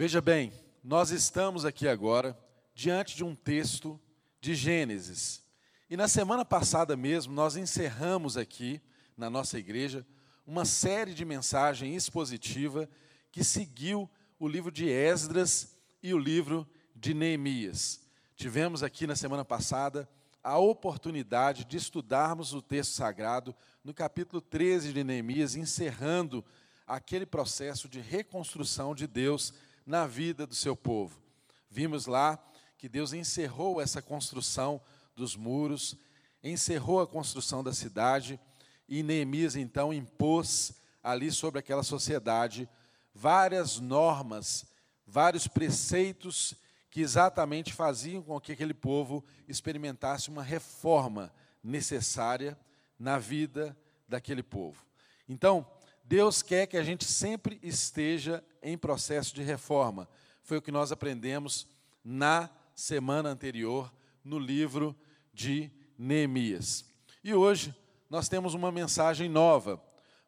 Veja bem, nós estamos aqui agora diante de um texto de Gênesis. E na semana passada mesmo, nós encerramos aqui, na nossa igreja, uma série de mensagem expositiva que seguiu o livro de Esdras e o livro de Neemias. Tivemos aqui na semana passada a oportunidade de estudarmos o texto sagrado no capítulo 13 de Neemias, encerrando aquele processo de reconstrução de Deus na vida do seu povo. Vimos lá que Deus encerrou essa construção dos muros, encerrou a construção da cidade, e Neemias então impôs ali sobre aquela sociedade várias normas, vários preceitos que exatamente faziam com que aquele povo experimentasse uma reforma necessária na vida daquele povo. Então, Deus quer que a gente sempre esteja em processo de reforma. Foi o que nós aprendemos na semana anterior no livro de Neemias. E hoje nós temos uma mensagem nova,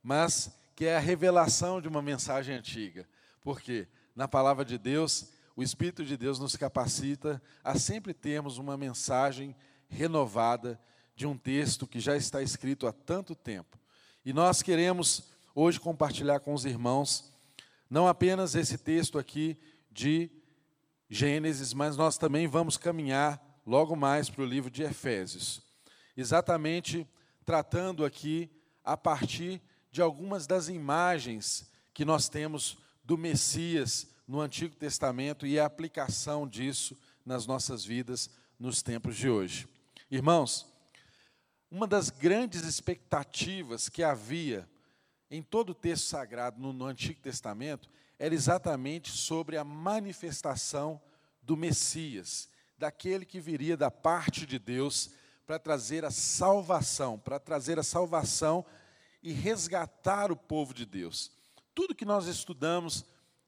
mas que é a revelação de uma mensagem antiga. Porque na palavra de Deus, o Espírito de Deus nos capacita a sempre termos uma mensagem renovada de um texto que já está escrito há tanto tempo. E nós queremos hoje compartilhar com os irmãos não apenas esse texto aqui de Gênesis, mas nós também vamos caminhar logo mais para o livro de Efésios. Exatamente tratando aqui a partir de algumas das imagens que nós temos do Messias no Antigo Testamento e a aplicação disso nas nossas vidas nos tempos de hoje. Irmãos, uma das grandes expectativas que havia em todo o texto sagrado no, no Antigo Testamento era exatamente sobre a manifestação do Messias, daquele que viria da parte de Deus para trazer a salvação, para trazer a salvação e resgatar o povo de Deus. Tudo que nós estudamos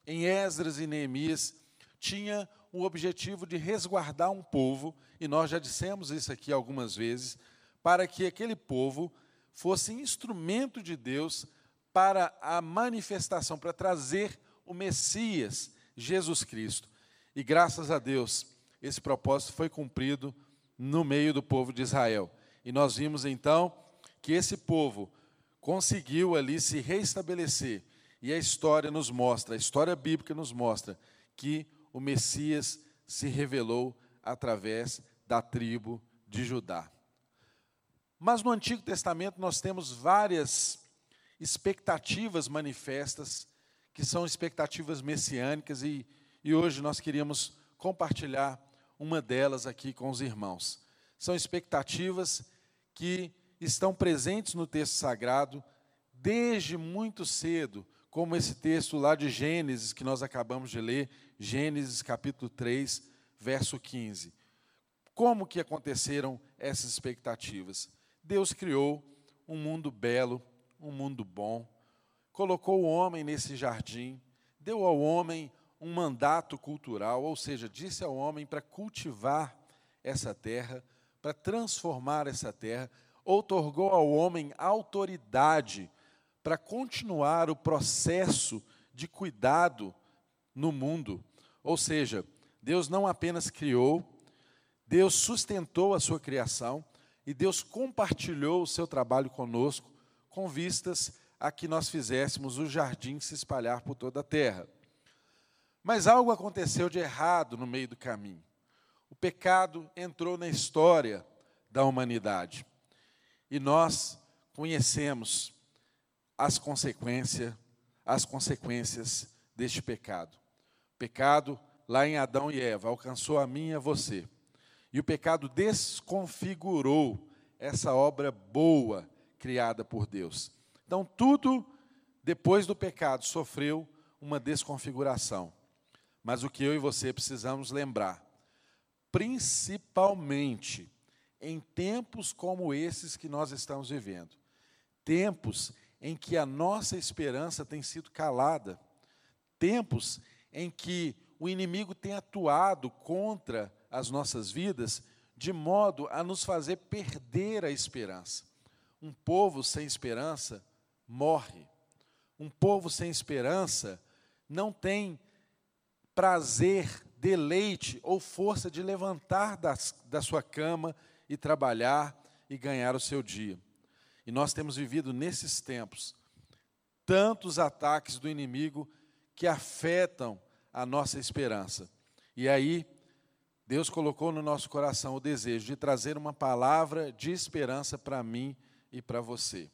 em Esdras e Neemias tinha o objetivo de resguardar um povo, e nós já dissemos isso aqui algumas vezes, para que aquele povo fosse instrumento de Deus para a manifestação, para trazer o Messias, Jesus Cristo. E graças a Deus, esse propósito foi cumprido no meio do povo de Israel. E nós vimos então que esse povo conseguiu ali se reestabelecer. E a história nos mostra, a história bíblica nos mostra que o Messias se revelou através da tribo de Judá. Mas no Antigo Testamento nós temos várias expectativas manifestas, que são expectativas messiânicas, e, e hoje nós queríamos compartilhar uma delas aqui com os irmãos. São expectativas que estão presentes no texto sagrado desde muito cedo, como esse texto lá de Gênesis que nós acabamos de ler, Gênesis capítulo 3, verso 15. Como que aconteceram essas expectativas? Deus criou um mundo belo, um mundo bom, colocou o homem nesse jardim, deu ao homem um mandato cultural, ou seja, disse ao homem para cultivar essa terra, para transformar essa terra, outorgou ao homem autoridade para continuar o processo de cuidado no mundo. Ou seja, Deus não apenas criou, Deus sustentou a sua criação e Deus compartilhou o seu trabalho conosco com vistas a que nós fizéssemos o jardim se espalhar por toda a terra. Mas algo aconteceu de errado no meio do caminho. O pecado entrou na história da humanidade. E nós conhecemos as consequências, as consequências deste pecado. O pecado lá em Adão e Eva alcançou a mim e a você. E o pecado desconfigurou essa obra boa criada por Deus. Então, tudo depois do pecado sofreu uma desconfiguração. Mas o que eu e você precisamos lembrar, principalmente em tempos como esses que nós estamos vivendo, tempos em que a nossa esperança tem sido calada, tempos em que o inimigo tem atuado contra as nossas vidas de modo a nos fazer perder a esperança. Um povo sem esperança morre. Um povo sem esperança não tem prazer, deleite ou força de levantar das, da sua cama e trabalhar e ganhar o seu dia. E nós temos vivido nesses tempos tantos ataques do inimigo que afetam a nossa esperança. E aí, Deus colocou no nosso coração o desejo de trazer uma palavra de esperança para mim e para você.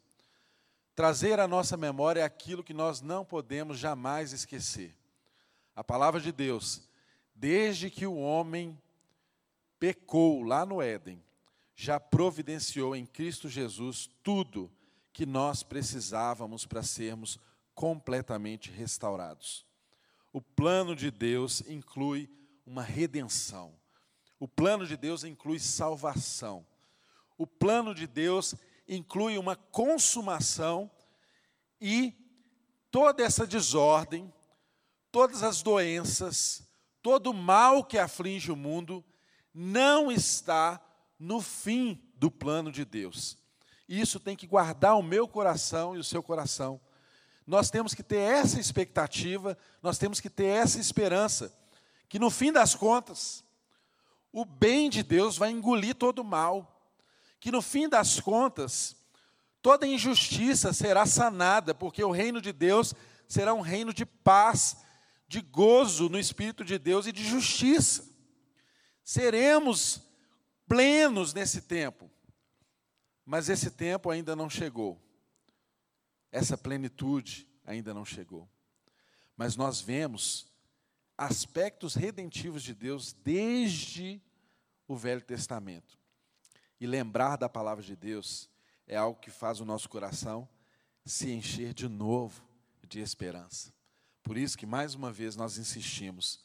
Trazer à nossa memória aquilo que nós não podemos jamais esquecer. A palavra de Deus, desde que o homem pecou lá no Éden, já providenciou em Cristo Jesus tudo que nós precisávamos para sermos completamente restaurados. O plano de Deus inclui uma redenção. O plano de Deus inclui salvação. O plano de Deus inclui uma consumação e toda essa desordem, todas as doenças, todo o mal que aflige o mundo não está no fim do plano de Deus. Isso tem que guardar o meu coração e o seu coração. Nós temos que ter essa expectativa, nós temos que ter essa esperança, que no fim das contas, o bem de Deus vai engolir todo o mal que no fim das contas, toda injustiça será sanada, porque o reino de Deus será um reino de paz, de gozo no Espírito de Deus e de justiça. Seremos plenos nesse tempo, mas esse tempo ainda não chegou, essa plenitude ainda não chegou. Mas nós vemos aspectos redentivos de Deus desde o Velho Testamento. E lembrar da palavra de Deus é algo que faz o nosso coração se encher de novo de esperança. Por isso que mais uma vez nós insistimos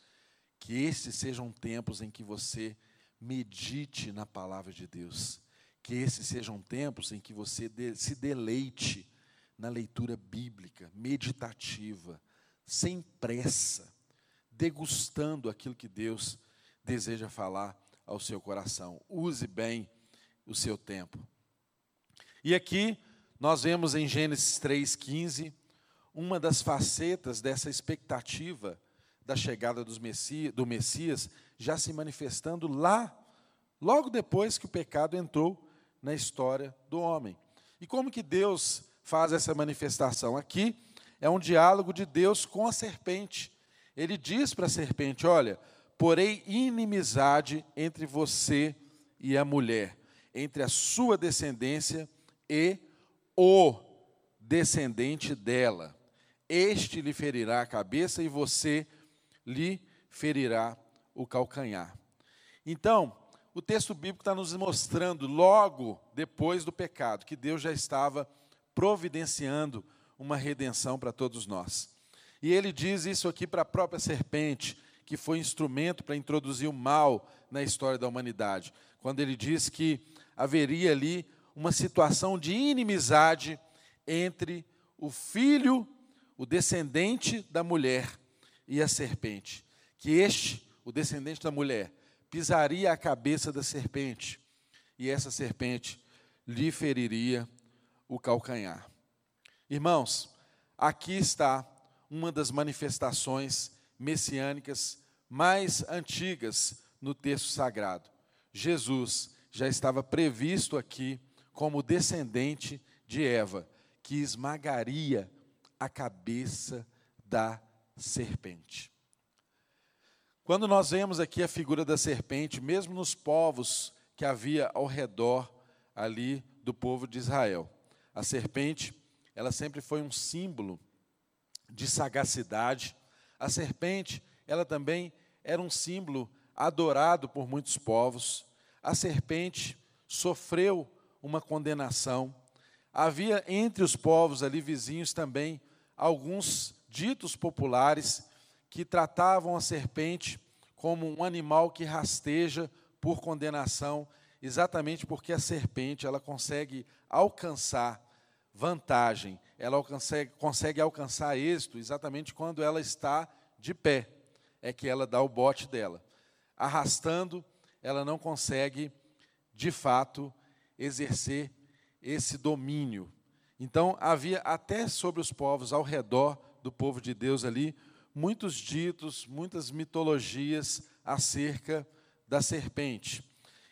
que estes sejam tempos em que você medite na palavra de Deus, que esses sejam tempos em que você se deleite na leitura bíblica, meditativa, sem pressa, degustando aquilo que Deus deseja falar ao seu coração. Use bem o seu tempo. E aqui nós vemos em Gênesis 3,15 uma das facetas dessa expectativa da chegada Messias, do Messias já se manifestando lá, logo depois que o pecado entrou na história do homem. E como que Deus faz essa manifestação? Aqui é um diálogo de Deus com a serpente. Ele diz para a serpente: Olha, porém inimizade entre você e a mulher, entre a sua descendência e o descendente dela. Este lhe ferirá a cabeça e você lhe ferirá o calcanhar. Então, o texto bíblico está nos mostrando, logo depois do pecado, que Deus já estava providenciando uma redenção para todos nós. E ele diz isso aqui para a própria serpente, que foi instrumento para introduzir o mal na história da humanidade. Quando ele diz que haveria ali uma situação de inimizade entre o filho, o descendente da mulher e a serpente. Que este, o descendente da mulher, pisaria a cabeça da serpente e essa serpente lhe feriria o calcanhar. Irmãos, aqui está uma das manifestações messiânicas mais antigas no texto sagrado. Jesus já estava previsto aqui como descendente de Eva, que esmagaria a cabeça da serpente. Quando nós vemos aqui a figura da serpente, mesmo nos povos que havia ao redor ali do povo de Israel, a serpente, ela sempre foi um símbolo de sagacidade. A serpente, ela também era um símbolo adorado por muitos povos a serpente sofreu uma condenação. Havia entre os povos ali vizinhos também alguns ditos populares que tratavam a serpente como um animal que rasteja por condenação, exatamente porque a serpente ela consegue alcançar vantagem, ela consegue, consegue alcançar êxito exatamente quando ela está de pé, é que ela dá o bote dela, arrastando ela não consegue, de fato, exercer esse domínio. Então, havia até sobre os povos ao redor do povo de Deus ali, muitos ditos, muitas mitologias acerca da serpente.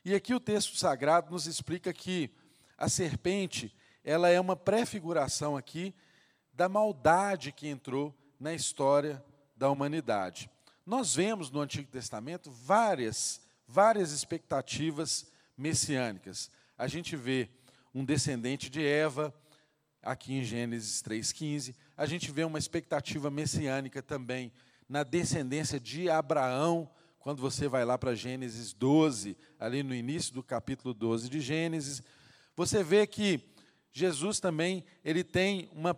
E aqui o texto sagrado nos explica que a serpente, ela é uma prefiguração aqui da maldade que entrou na história da humanidade. Nós vemos no Antigo Testamento várias, várias expectativas messiânicas. A gente vê um descendente de Eva, aqui em Gênesis 3,15. A gente vê uma expectativa messiânica também na descendência de Abraão, quando você vai lá para Gênesis 12, ali no início do capítulo 12 de Gênesis, você vê que Jesus também ele tem uma,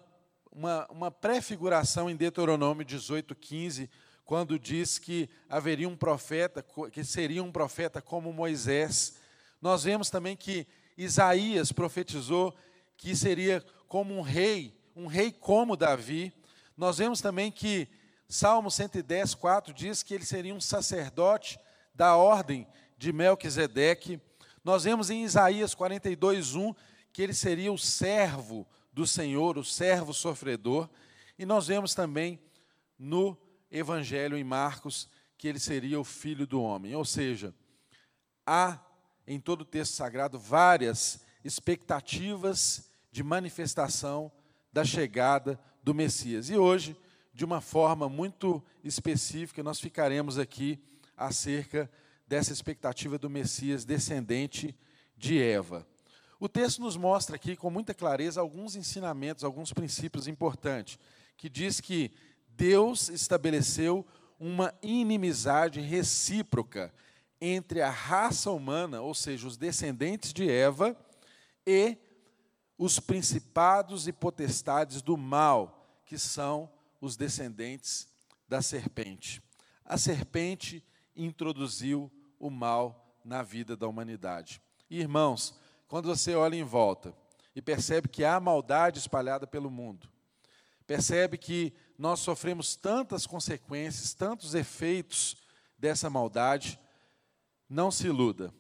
uma, uma prefiguração em Deuteronômio 18, 15, quando diz que haveria um profeta, que seria um profeta como Moisés. Nós vemos também que Isaías profetizou que seria como um rei, um rei como Davi. Nós vemos também que Salmo 110, 4 diz que ele seria um sacerdote da ordem de Melquisedeque. Nós vemos em Isaías 42, 1 que ele seria o servo do Senhor, o servo sofredor. E nós vemos também no Evangelho em Marcos que ele seria o filho do homem. Ou seja, há em todo o texto sagrado várias expectativas de manifestação da chegada do Messias. E hoje, de uma forma muito específica, nós ficaremos aqui acerca dessa expectativa do Messias descendente de Eva. O texto nos mostra aqui com muita clareza alguns ensinamentos, alguns princípios importantes, que diz que Deus estabeleceu uma inimizade recíproca entre a raça humana, ou seja, os descendentes de Eva, e os principados e potestades do mal, que são os descendentes da serpente. A serpente introduziu o mal na vida da humanidade. Irmãos, quando você olha em volta e percebe que há maldade espalhada pelo mundo, percebe que nós sofremos tantas consequências, tantos efeitos dessa maldade, não se iluda.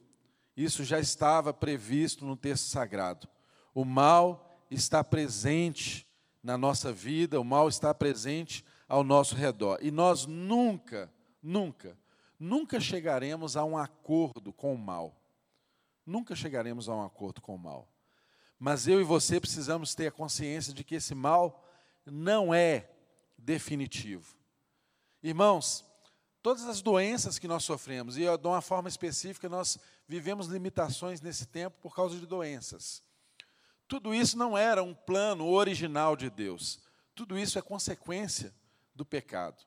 Isso já estava previsto no texto sagrado. O mal está presente na nossa vida, o mal está presente ao nosso redor. E nós nunca, nunca, nunca chegaremos a um acordo com o mal. Nunca chegaremos a um acordo com o mal. Mas eu e você precisamos ter a consciência de que esse mal não é definitivo. Irmãos, todas as doenças que nós sofremos, e de uma forma específica, nós vivemos limitações nesse tempo por causa de doenças. Tudo isso não era um plano original de Deus. Tudo isso é consequência do pecado.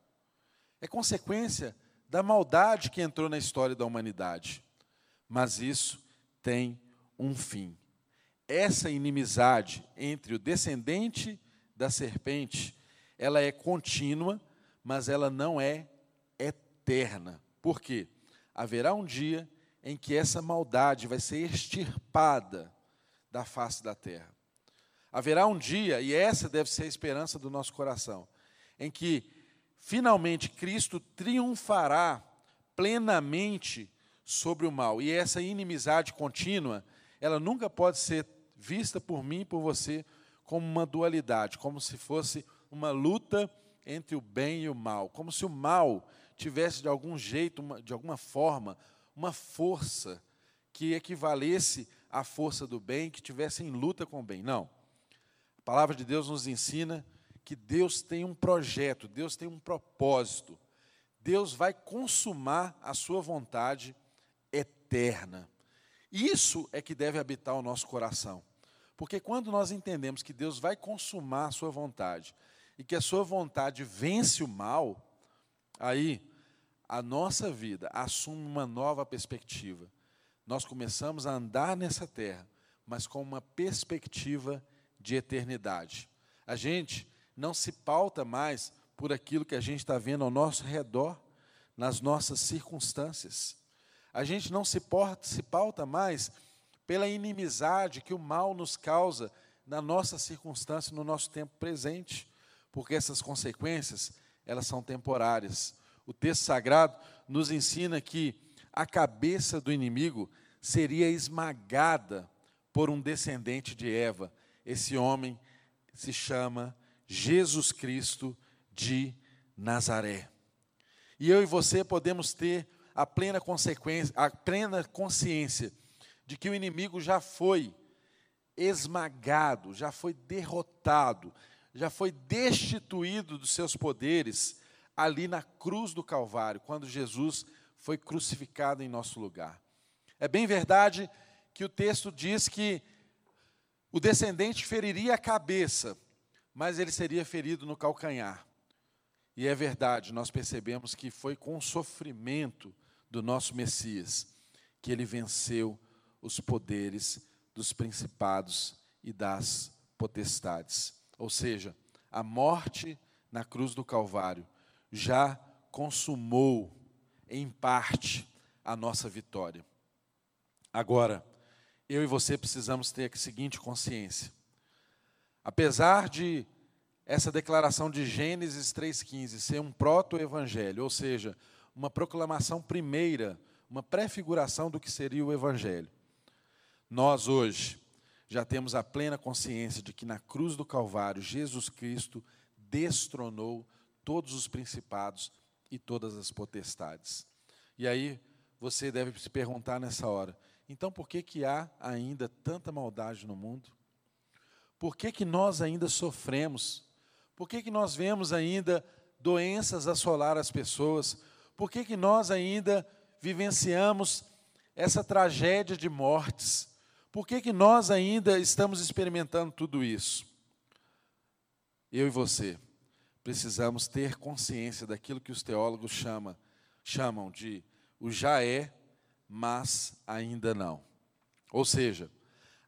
É consequência da maldade que entrou na história da humanidade. Mas isso tem um fim. Essa inimizade entre o descendente da serpente, ela é contínua, mas ela não é eterna. Por quê? Haverá um dia em que essa maldade vai ser extirpada da face da terra. Haverá um dia, e essa deve ser a esperança do nosso coração, em que finalmente Cristo triunfará plenamente sobre o mal. E essa inimizade contínua, ela nunca pode ser vista por mim e por você como uma dualidade, como se fosse uma luta entre o bem e o mal, como se o mal tivesse de algum jeito, de alguma forma, uma força que equivalesse à força do bem, que tivesse em luta com o bem. Não. A palavra de Deus nos ensina que Deus tem um projeto, Deus tem um propósito. Deus vai consumar a sua vontade eterna. Isso é que deve habitar o nosso coração. Porque quando nós entendemos que Deus vai consumar a sua vontade e que a sua vontade vence o mal, aí a nossa vida assume uma nova perspectiva. Nós começamos a andar nessa terra, mas com uma perspectiva de eternidade. A gente não se pauta mais por aquilo que a gente está vendo ao nosso redor, nas nossas circunstâncias. A gente não se, porta, se pauta mais pela inimizade que o mal nos causa na nossa circunstância, no nosso tempo presente, porque essas consequências, elas são temporárias. O texto sagrado nos ensina que a cabeça do inimigo seria esmagada por um descendente de Eva. Esse homem se chama Jesus Cristo de Nazaré. E eu e você podemos ter a plena consequência, a plena consciência de que o inimigo já foi esmagado, já foi derrotado, já foi destituído dos seus poderes ali na cruz do Calvário, quando Jesus foi crucificado em nosso lugar. É bem verdade que o texto diz que o descendente feriria a cabeça, mas ele seria ferido no calcanhar. E é verdade, nós percebemos que foi com o sofrimento do nosso Messias que ele venceu os poderes dos principados e das potestades. Ou seja, a morte na cruz do Calvário já consumou, em parte, a nossa vitória. Agora, eu e você precisamos ter a seguinte consciência. Apesar de essa declaração de Gênesis 3,15 ser um proto-evangelho, ou seja, uma proclamação primeira, uma prefiguração do que seria o evangelho. Nós hoje já temos a plena consciência de que na cruz do Calvário Jesus Cristo destronou todos os principados e todas as potestades. E aí você deve se perguntar nessa hora: então por que que há ainda tanta maldade no mundo? Por que que nós ainda sofremos? Por que, que nós vemos ainda doenças assolar as pessoas? Por que, que nós ainda vivenciamos essa tragédia de mortes? Por que, que nós ainda estamos experimentando tudo isso? Eu e você precisamos ter consciência daquilo que os teólogos chama, chamam de o já é, mas ainda não. Ou seja,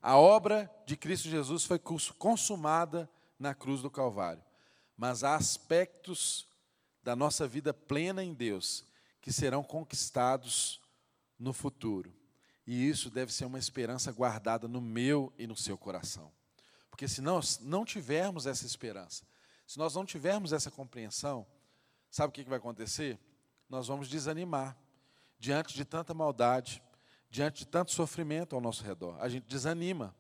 a obra de Cristo Jesus foi consumada na cruz do Calvário mas há aspectos da nossa vida plena em Deus que serão conquistados no futuro. E isso deve ser uma esperança guardada no meu e no seu coração. Porque se nós não tivermos essa esperança, se nós não tivermos essa compreensão, sabe o que vai acontecer? Nós vamos desanimar diante de tanta maldade, diante de tanto sofrimento ao nosso redor. A gente desanima.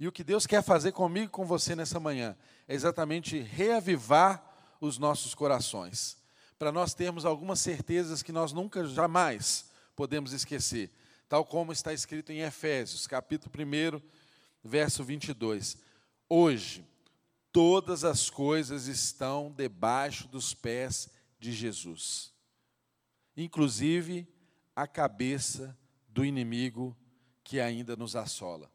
E o que Deus quer fazer comigo e com você nessa manhã é exatamente reavivar os nossos corações, para nós termos algumas certezas que nós nunca, jamais podemos esquecer, tal como está escrito em Efésios, capítulo 1, verso 22. Hoje, todas as coisas estão debaixo dos pés de Jesus, inclusive a cabeça do inimigo que ainda nos assola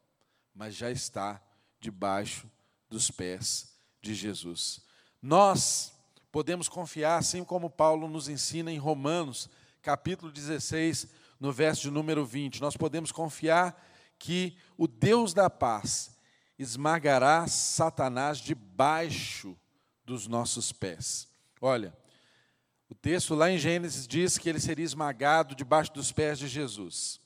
mas já está debaixo dos pés de Jesus. Nós podemos confiar, assim como Paulo nos ensina em Romanos, capítulo 16, no verso de número 20, nós podemos confiar que o Deus da paz esmagará Satanás debaixo dos nossos pés. Olha, o texto lá em Gênesis diz que ele seria esmagado debaixo dos pés de Jesus.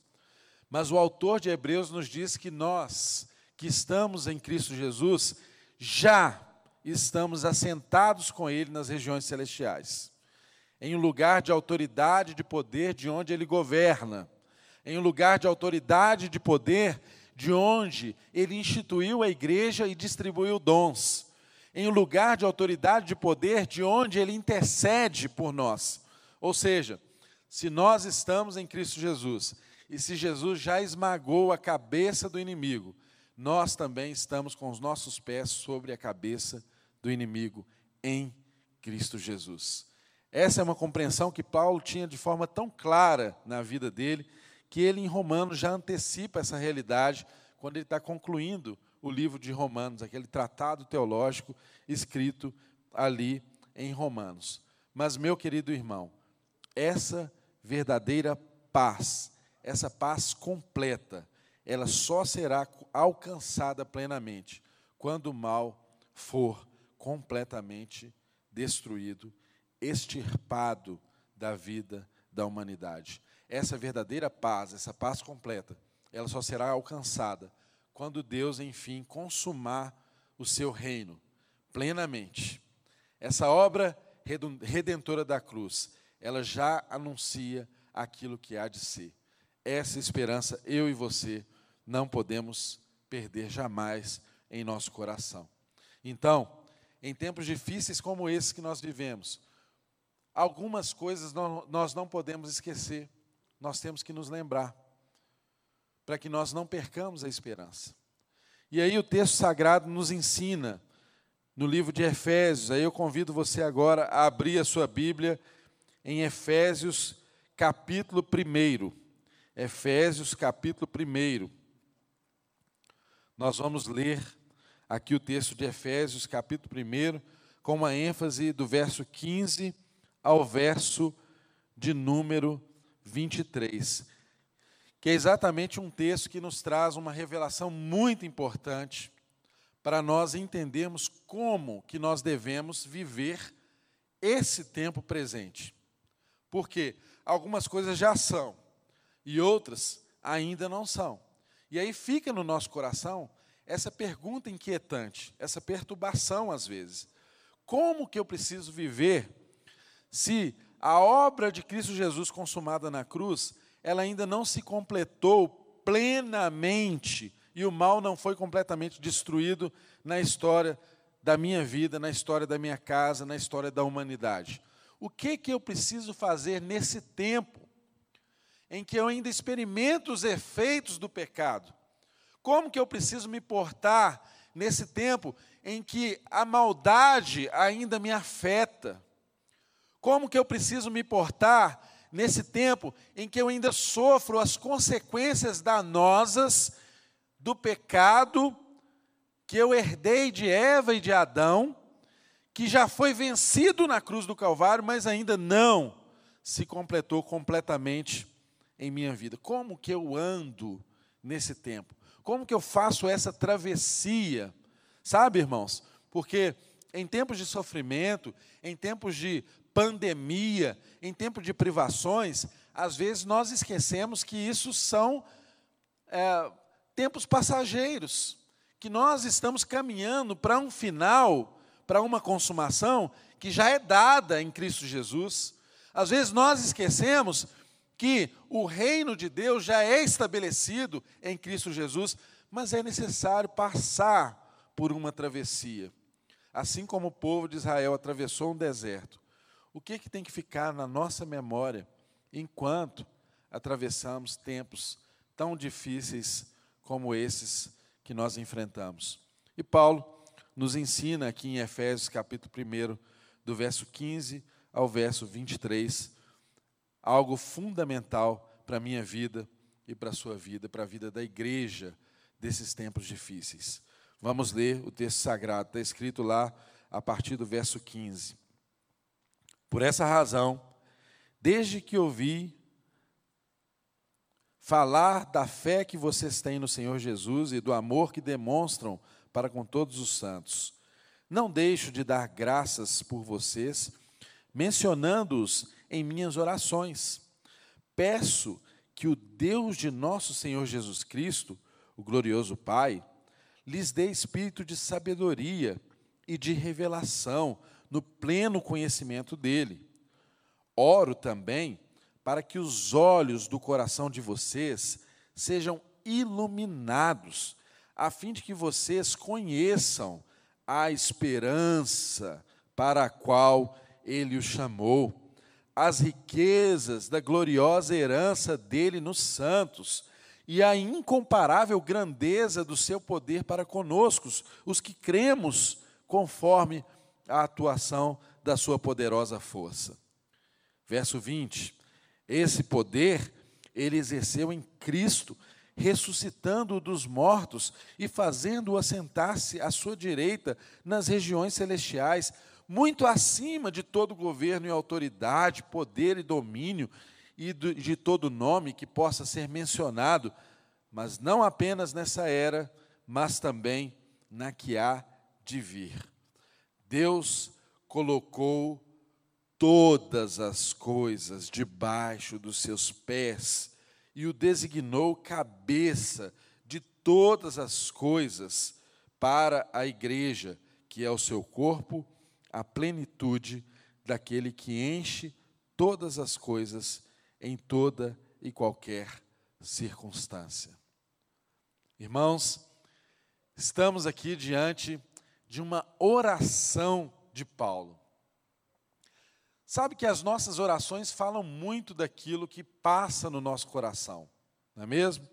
Mas o autor de Hebreus nos diz que nós, que estamos em Cristo Jesus, já estamos assentados com Ele nas regiões celestiais, em um lugar de autoridade de poder de onde Ele governa, em um lugar de autoridade de poder de onde Ele instituiu a igreja e distribuiu dons, em um lugar de autoridade de poder de onde Ele intercede por nós. Ou seja, se nós estamos em Cristo Jesus e se Jesus já esmagou a cabeça do inimigo, nós também estamos com os nossos pés sobre a cabeça do inimigo em Cristo Jesus. Essa é uma compreensão que Paulo tinha de forma tão clara na vida dele, que ele em Romanos já antecipa essa realidade quando ele está concluindo o livro de Romanos, aquele tratado teológico escrito ali em Romanos. Mas, meu querido irmão, essa verdadeira paz essa paz completa, ela só será alcançada plenamente quando o mal for completamente destruído, extirpado da vida da humanidade. Essa verdadeira paz, essa paz completa, ela só será alcançada quando Deus, enfim, consumar o seu reino plenamente. Essa obra redentora da cruz, ela já anuncia aquilo que há de ser. Essa esperança eu e você não podemos perder jamais em nosso coração. Então, em tempos difíceis como esses que nós vivemos, algumas coisas nós não podemos esquecer, nós temos que nos lembrar, para que nós não percamos a esperança. E aí o texto sagrado nos ensina, no livro de Efésios, aí eu convido você agora a abrir a sua Bíblia em Efésios, capítulo 1. Efésios, capítulo 1. Nós vamos ler aqui o texto de Efésios, capítulo 1, com uma ênfase do verso 15 ao verso de número 23, que é exatamente um texto que nos traz uma revelação muito importante para nós entendermos como que nós devemos viver esse tempo presente. Porque algumas coisas já são e outras ainda não são. E aí fica no nosso coração essa pergunta inquietante, essa perturbação às vezes. Como que eu preciso viver se a obra de Cristo Jesus consumada na cruz, ela ainda não se completou plenamente e o mal não foi completamente destruído na história da minha vida, na história da minha casa, na história da humanidade? O que que eu preciso fazer nesse tempo em que eu ainda experimento os efeitos do pecado? Como que eu preciso me portar nesse tempo em que a maldade ainda me afeta? Como que eu preciso me portar nesse tempo em que eu ainda sofro as consequências danosas do pecado que eu herdei de Eva e de Adão, que já foi vencido na cruz do Calvário, mas ainda não se completou completamente em minha vida? Como que eu ando nesse tempo? Como que eu faço essa travessia? Sabe, irmãos? Porque em tempos de sofrimento, em tempos de pandemia, em tempos de privações, às vezes nós esquecemos que isso são é, tempos passageiros, que nós estamos caminhando para um final, para uma consumação que já é dada em Cristo Jesus. Às vezes nós esquecemos que o reino de Deus já é estabelecido em Cristo Jesus, mas é necessário passar por uma travessia. Assim como o povo de Israel atravessou um deserto, o que, que tem que ficar na nossa memória enquanto atravessamos tempos tão difíceis como esses que nós enfrentamos? E Paulo nos ensina aqui em Efésios capítulo 1, do verso 15 ao verso 23, algo fundamental para a minha vida e para a sua vida, para a vida da igreja desses tempos difíceis. Vamos ler o texto sagrado, está escrito lá a partir do verso 15. Por essa razão, desde que ouvi falar da fé que vocês têm no Senhor Jesus e do amor que demonstram para com todos os santos, não deixo de dar graças por vocês, mencionando-os em minhas orações. Peço que o Deus de nosso Senhor Jesus Cristo, o glorioso Pai, lhes dê espírito de sabedoria e de revelação no pleno conhecimento dele. Oro também para que os olhos do coração de vocês sejam iluminados, a fim de que vocês conheçam a esperança para a qual ele os chamou as riquezas da gloriosa herança dele nos santos e a incomparável grandeza do seu poder para conosco, os que cremos conforme a atuação da sua poderosa força. Verso 20: Esse poder ele exerceu em Cristo, ressuscitando-o dos mortos e fazendo-o assentar-se à sua direita nas regiões celestiais muito acima de todo governo e autoridade, poder e domínio, e de todo nome que possa ser mencionado, mas não apenas nessa era, mas também na que há de vir. Deus colocou todas as coisas debaixo dos seus pés e o designou cabeça de todas as coisas para a igreja, que é o seu corpo a plenitude daquele que enche todas as coisas em toda e qualquer circunstância. Irmãos, estamos aqui diante de uma oração de Paulo. Sabe que as nossas orações falam muito daquilo que passa no nosso coração, não é mesmo?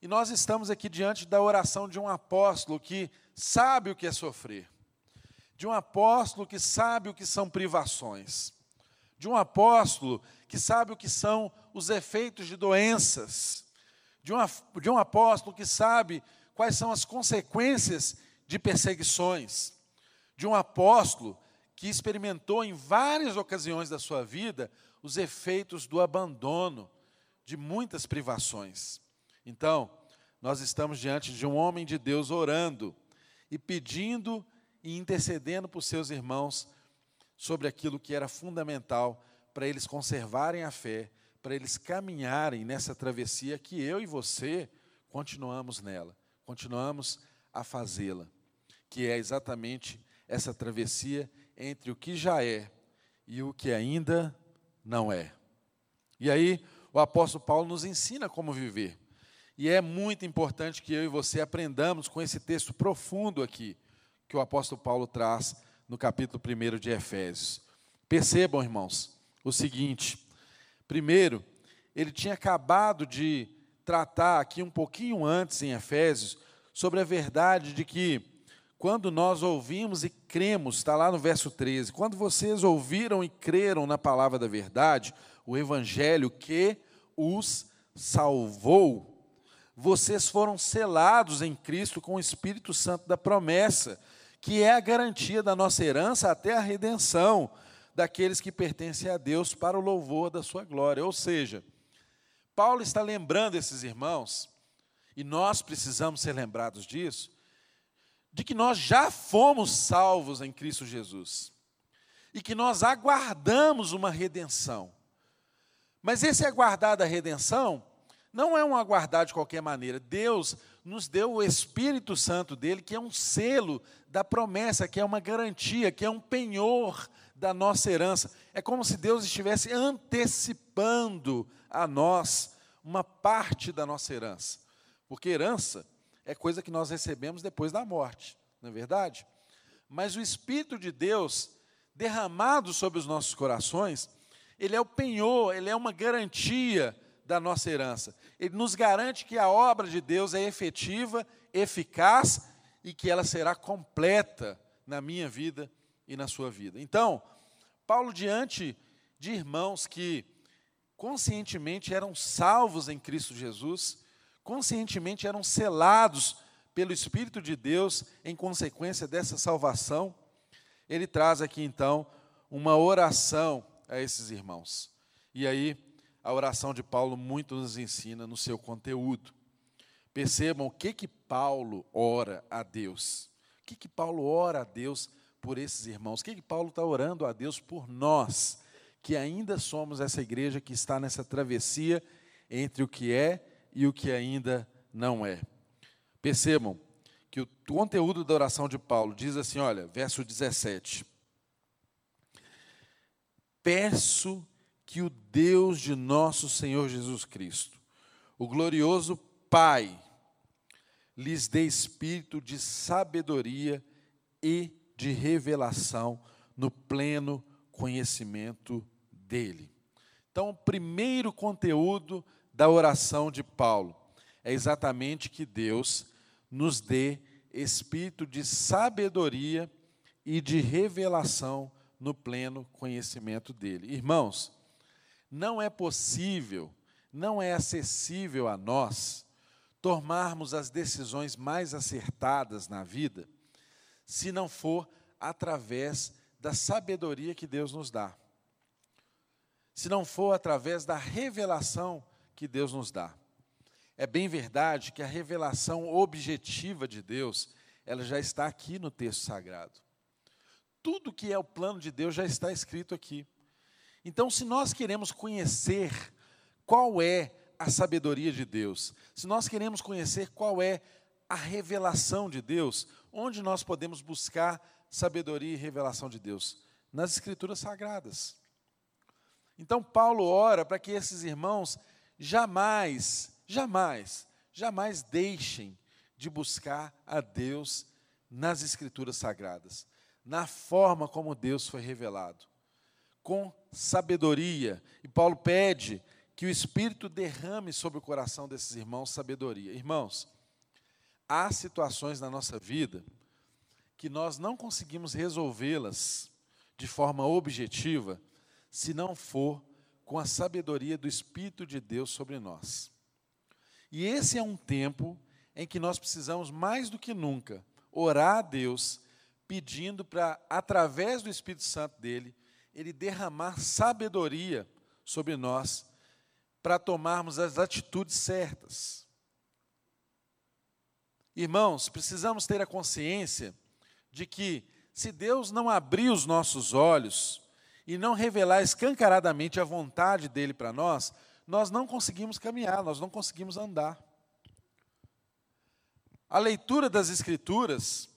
E nós estamos aqui diante da oração de um apóstolo que sabe o que é sofrer, de um apóstolo que sabe o que são privações, de um apóstolo que sabe o que são os efeitos de doenças, de, de um apóstolo que sabe quais são as consequências de perseguições, de um apóstolo que experimentou em várias ocasiões da sua vida os efeitos do abandono, de muitas privações. Então, nós estamos diante de um homem de Deus orando e pedindo e intercedendo por seus irmãos sobre aquilo que era fundamental para eles conservarem a fé, para eles caminharem nessa travessia que eu e você continuamos nela, continuamos a fazê-la, que é exatamente essa travessia entre o que já é e o que ainda não é. E aí, o apóstolo Paulo nos ensina como viver. E é muito importante que eu e você aprendamos com esse texto profundo aqui, que o apóstolo Paulo traz no capítulo 1 de Efésios. Percebam, irmãos, o seguinte: primeiro, ele tinha acabado de tratar aqui um pouquinho antes em Efésios sobre a verdade de que quando nós ouvimos e cremos, está lá no verso 13, quando vocês ouviram e creram na palavra da verdade, o evangelho que os salvou, vocês foram selados em Cristo com o Espírito Santo da promessa, que é a garantia da nossa herança até a redenção daqueles que pertencem a Deus para o louvor da sua glória. Ou seja, Paulo está lembrando esses irmãos, e nós precisamos ser lembrados disso, de que nós já fomos salvos em Cristo Jesus e que nós aguardamos uma redenção. Mas esse aguardar da redenção não é um aguardar de qualquer maneira. Deus nos deu o Espírito Santo dele, que é um selo da promessa, que é uma garantia, que é um penhor da nossa herança. É como se Deus estivesse antecipando a nós uma parte da nossa herança. Porque herança é coisa que nós recebemos depois da morte, não é verdade? Mas o Espírito de Deus derramado sobre os nossos corações, ele é o penhor, ele é uma garantia da nossa herança. Ele nos garante que a obra de Deus é efetiva, eficaz e que ela será completa na minha vida e na sua vida. Então, Paulo, diante de irmãos que conscientemente eram salvos em Cristo Jesus, conscientemente eram selados pelo Espírito de Deus em consequência dessa salvação, ele traz aqui então uma oração a esses irmãos. E aí, a oração de Paulo muito nos ensina no seu conteúdo. Percebam o que que Paulo ora a Deus. O que que Paulo ora a Deus por esses irmãos? O que que Paulo está orando a Deus por nós, que ainda somos essa igreja que está nessa travessia entre o que é e o que ainda não é. Percebam que o conteúdo da oração de Paulo diz assim: olha, verso 17. Peço que o Deus de nosso Senhor Jesus Cristo, o glorioso Pai, lhes dê espírito de sabedoria e de revelação no pleno conhecimento dele. Então, o primeiro conteúdo da oração de Paulo é exatamente que Deus nos dê espírito de sabedoria e de revelação no pleno conhecimento dele. Irmãos, não é possível, não é acessível a nós tomarmos as decisões mais acertadas na vida se não for através da sabedoria que Deus nos dá. Se não for através da revelação que Deus nos dá. É bem verdade que a revelação objetiva de Deus, ela já está aqui no texto sagrado. Tudo que é o plano de Deus já está escrito aqui. Então, se nós queremos conhecer qual é a sabedoria de Deus, se nós queremos conhecer qual é a revelação de Deus, onde nós podemos buscar sabedoria e revelação de Deus? Nas Escrituras Sagradas. Então, Paulo ora para que esses irmãos jamais, jamais, jamais deixem de buscar a Deus nas Escrituras Sagradas, na forma como Deus foi revelado. com sabedoria. E Paulo pede que o Espírito derrame sobre o coração desses irmãos sabedoria. Irmãos, há situações na nossa vida que nós não conseguimos resolvê-las de forma objetiva se não for com a sabedoria do Espírito de Deus sobre nós. E esse é um tempo em que nós precisamos mais do que nunca orar a Deus, pedindo para, através do Espírito Santo dele, ele derramar sabedoria sobre nós para tomarmos as atitudes certas. Irmãos, precisamos ter a consciência de que, se Deus não abrir os nossos olhos e não revelar escancaradamente a vontade dele para nós, nós não conseguimos caminhar, nós não conseguimos andar. A leitura das Escrituras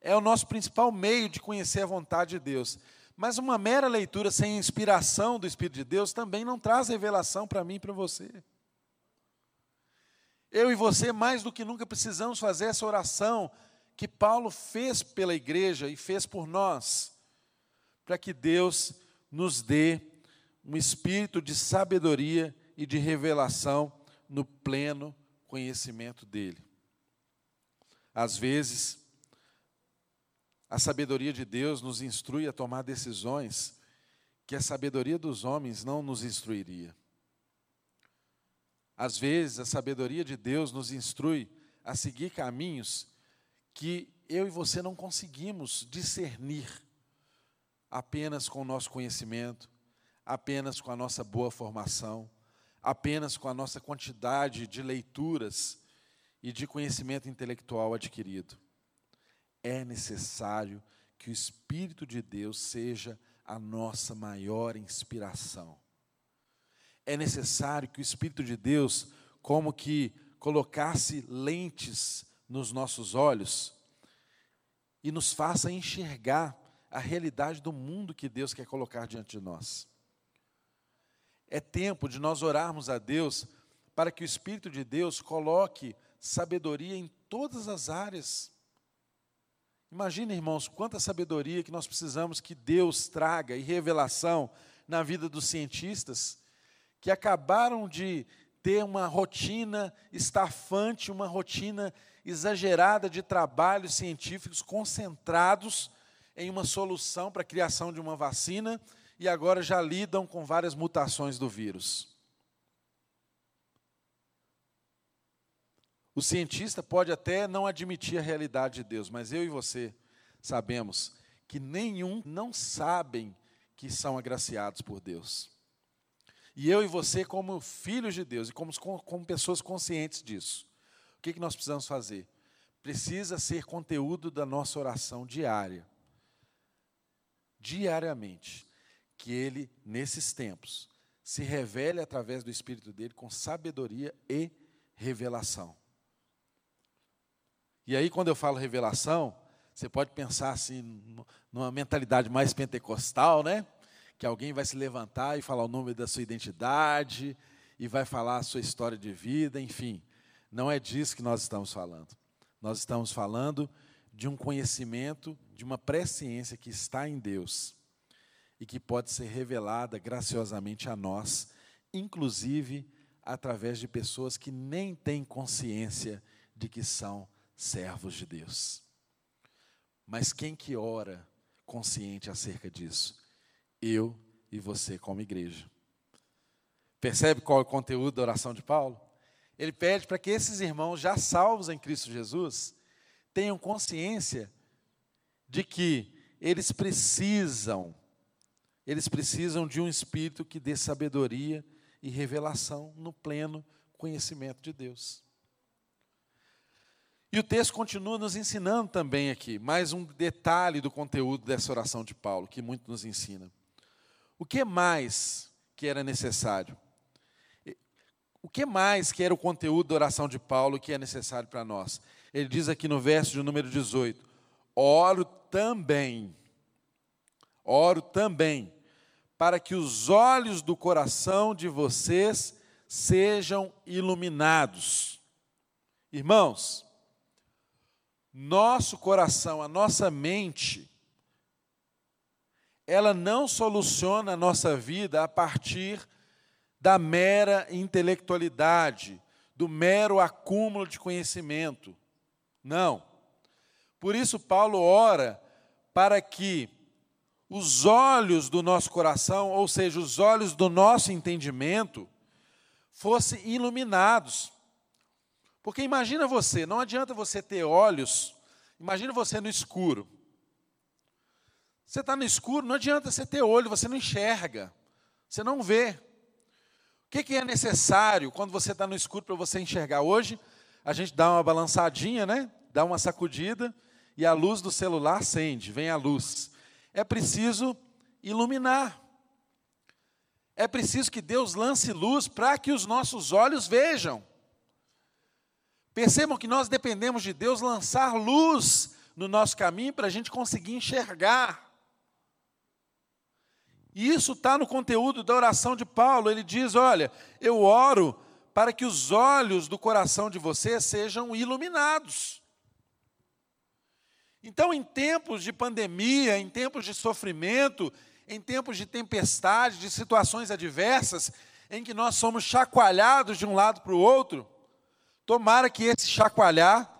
é o nosso principal meio de conhecer a vontade de Deus. Mas uma mera leitura sem inspiração do Espírito de Deus também não traz revelação para mim e para você. Eu e você, mais do que nunca, precisamos fazer essa oração que Paulo fez pela igreja e fez por nós, para que Deus nos dê um espírito de sabedoria e de revelação no pleno conhecimento dEle. Às vezes, a sabedoria de Deus nos instrui a tomar decisões que a sabedoria dos homens não nos instruiria. Às vezes, a sabedoria de Deus nos instrui a seguir caminhos que eu e você não conseguimos discernir apenas com o nosso conhecimento, apenas com a nossa boa formação, apenas com a nossa quantidade de leituras e de conhecimento intelectual adquirido. É necessário que o Espírito de Deus seja a nossa maior inspiração. É necessário que o Espírito de Deus, como que colocasse lentes nos nossos olhos e nos faça enxergar a realidade do mundo que Deus quer colocar diante de nós. É tempo de nós orarmos a Deus para que o Espírito de Deus coloque sabedoria em todas as áreas. Imagina, irmãos, quanta sabedoria que nós precisamos que Deus traga e revelação na vida dos cientistas que acabaram de ter uma rotina estafante, uma rotina exagerada de trabalhos científicos concentrados em uma solução para a criação de uma vacina e agora já lidam com várias mutações do vírus. O cientista pode até não admitir a realidade de Deus, mas eu e você sabemos que nenhum não sabem que são agraciados por Deus. E eu e você, como filhos de Deus e como, como pessoas conscientes disso, o que, que nós precisamos fazer? Precisa ser conteúdo da nossa oração diária. Diariamente. Que Ele, nesses tempos, se revele através do Espírito dele com sabedoria e revelação. E aí, quando eu falo revelação, você pode pensar assim, numa mentalidade mais pentecostal, né? Que alguém vai se levantar e falar o nome da sua identidade, e vai falar a sua história de vida, enfim. Não é disso que nós estamos falando. Nós estamos falando de um conhecimento, de uma presciência que está em Deus e que pode ser revelada graciosamente a nós, inclusive através de pessoas que nem têm consciência de que são servos de Deus. Mas quem que ora consciente acerca disso? Eu e você como igreja. Percebe qual é o conteúdo da oração de Paulo? Ele pede para que esses irmãos já salvos em Cristo Jesus tenham consciência de que eles precisam eles precisam de um espírito que dê sabedoria e revelação no pleno conhecimento de Deus. E o texto continua nos ensinando também aqui, mais um detalhe do conteúdo dessa oração de Paulo, que muito nos ensina. O que mais que era necessário? O que mais que era o conteúdo da oração de Paulo que é necessário para nós? Ele diz aqui no verso de número 18: Oro também, oro também, para que os olhos do coração de vocês sejam iluminados. Irmãos, nosso coração, a nossa mente, ela não soluciona a nossa vida a partir da mera intelectualidade, do mero acúmulo de conhecimento. Não. Por isso, Paulo ora para que os olhos do nosso coração, ou seja, os olhos do nosso entendimento, fossem iluminados. Porque imagina você, não adianta você ter olhos, imagina você no escuro. Você está no escuro, não adianta você ter olho, você não enxerga, você não vê. O que, é necessário quando você está no escuro para você enxergar? Hoje, a gente dá uma balançadinha, né? Dá uma sacudida e a luz do celular acende, vem a luz. É preciso iluminar. É preciso que Deus lance luz para que os nossos olhos vejam. Percebam que nós dependemos de Deus lançar luz no nosso caminho para a gente conseguir enxergar. E isso está no conteúdo da oração de Paulo. Ele diz: Olha, eu oro para que os olhos do coração de você sejam iluminados. Então, em tempos de pandemia, em tempos de sofrimento, em tempos de tempestade, de situações adversas, em que nós somos chacoalhados de um lado para o outro, tomara que esse chacoalhar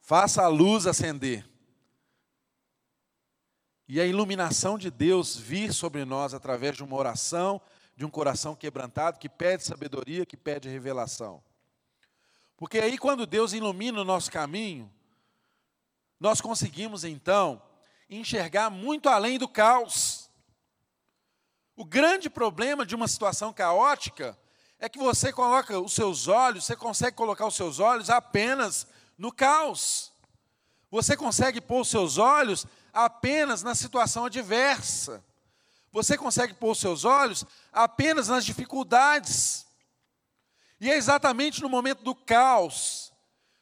faça a luz acender e a iluminação de Deus vir sobre nós através de uma oração, de um coração quebrantado, que pede sabedoria, que pede revelação. Porque aí, quando Deus ilumina o nosso caminho, nós conseguimos então enxergar muito além do caos. O grande problema de uma situação caótica é que você coloca os seus olhos, você consegue colocar os seus olhos apenas no caos. Você consegue pôr os seus olhos apenas na situação adversa. Você consegue pôr os seus olhos apenas nas dificuldades. E é exatamente no momento do caos,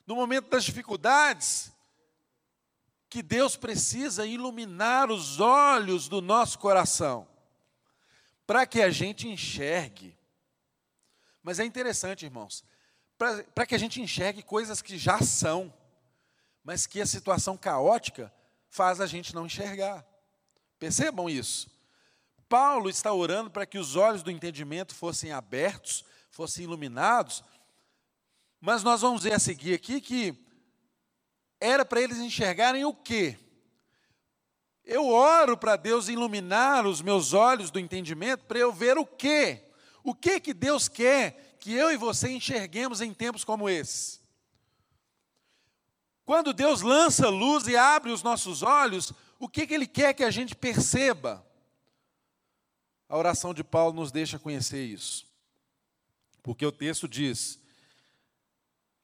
no momento das dificuldades, que Deus precisa iluminar os olhos do nosso coração, para que a gente enxergue. Mas é interessante, irmãos, para que a gente enxergue coisas que já são, mas que a situação caótica faz a gente não enxergar. Percebam isso. Paulo está orando para que os olhos do entendimento fossem abertos, fossem iluminados, mas nós vamos ver a seguir aqui que era para eles enxergarem o quê? Eu oro para Deus iluminar os meus olhos do entendimento para eu ver o quê? O que que Deus quer que eu e você enxerguemos em tempos como esses? Quando Deus lança luz e abre os nossos olhos, o que, que Ele quer que a gente perceba? A oração de Paulo nos deixa conhecer isso. Porque o texto diz: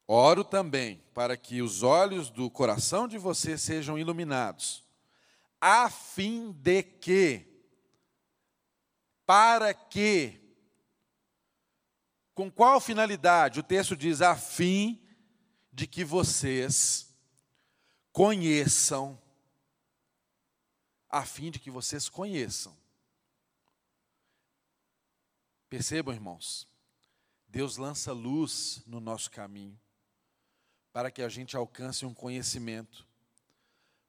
Oro também para que os olhos do coração de você sejam iluminados, a fim de que, para que, com qual finalidade? O texto diz: a fim de que vocês conheçam, a fim de que vocês conheçam. Percebam, irmãos, Deus lança luz no nosso caminho para que a gente alcance um conhecimento.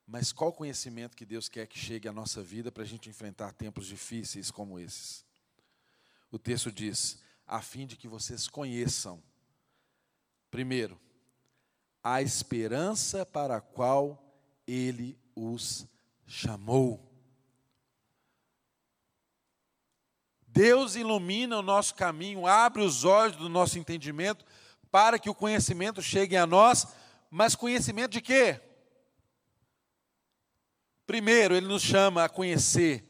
Mas qual conhecimento que Deus quer que chegue à nossa vida para a gente enfrentar tempos difíceis como esses? O texto diz: a fim de que vocês conheçam, primeiro, a esperança para a qual ele os chamou. Deus ilumina o nosso caminho, abre os olhos do nosso entendimento para que o conhecimento chegue a nós, mas conhecimento de quê? Primeiro, ele nos chama a conhecer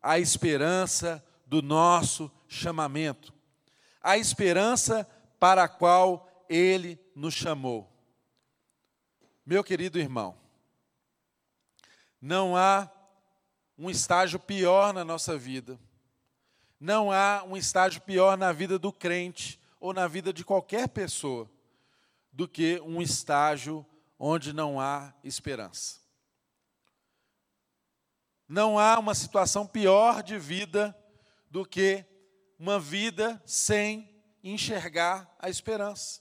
a esperança do nosso chamamento, a esperança para a qual ele nos chamou. Meu querido irmão, não há um estágio pior na nossa vida. Não há um estágio pior na vida do crente ou na vida de qualquer pessoa do que um estágio onde não há esperança. Não há uma situação pior de vida do que uma vida sem enxergar a esperança.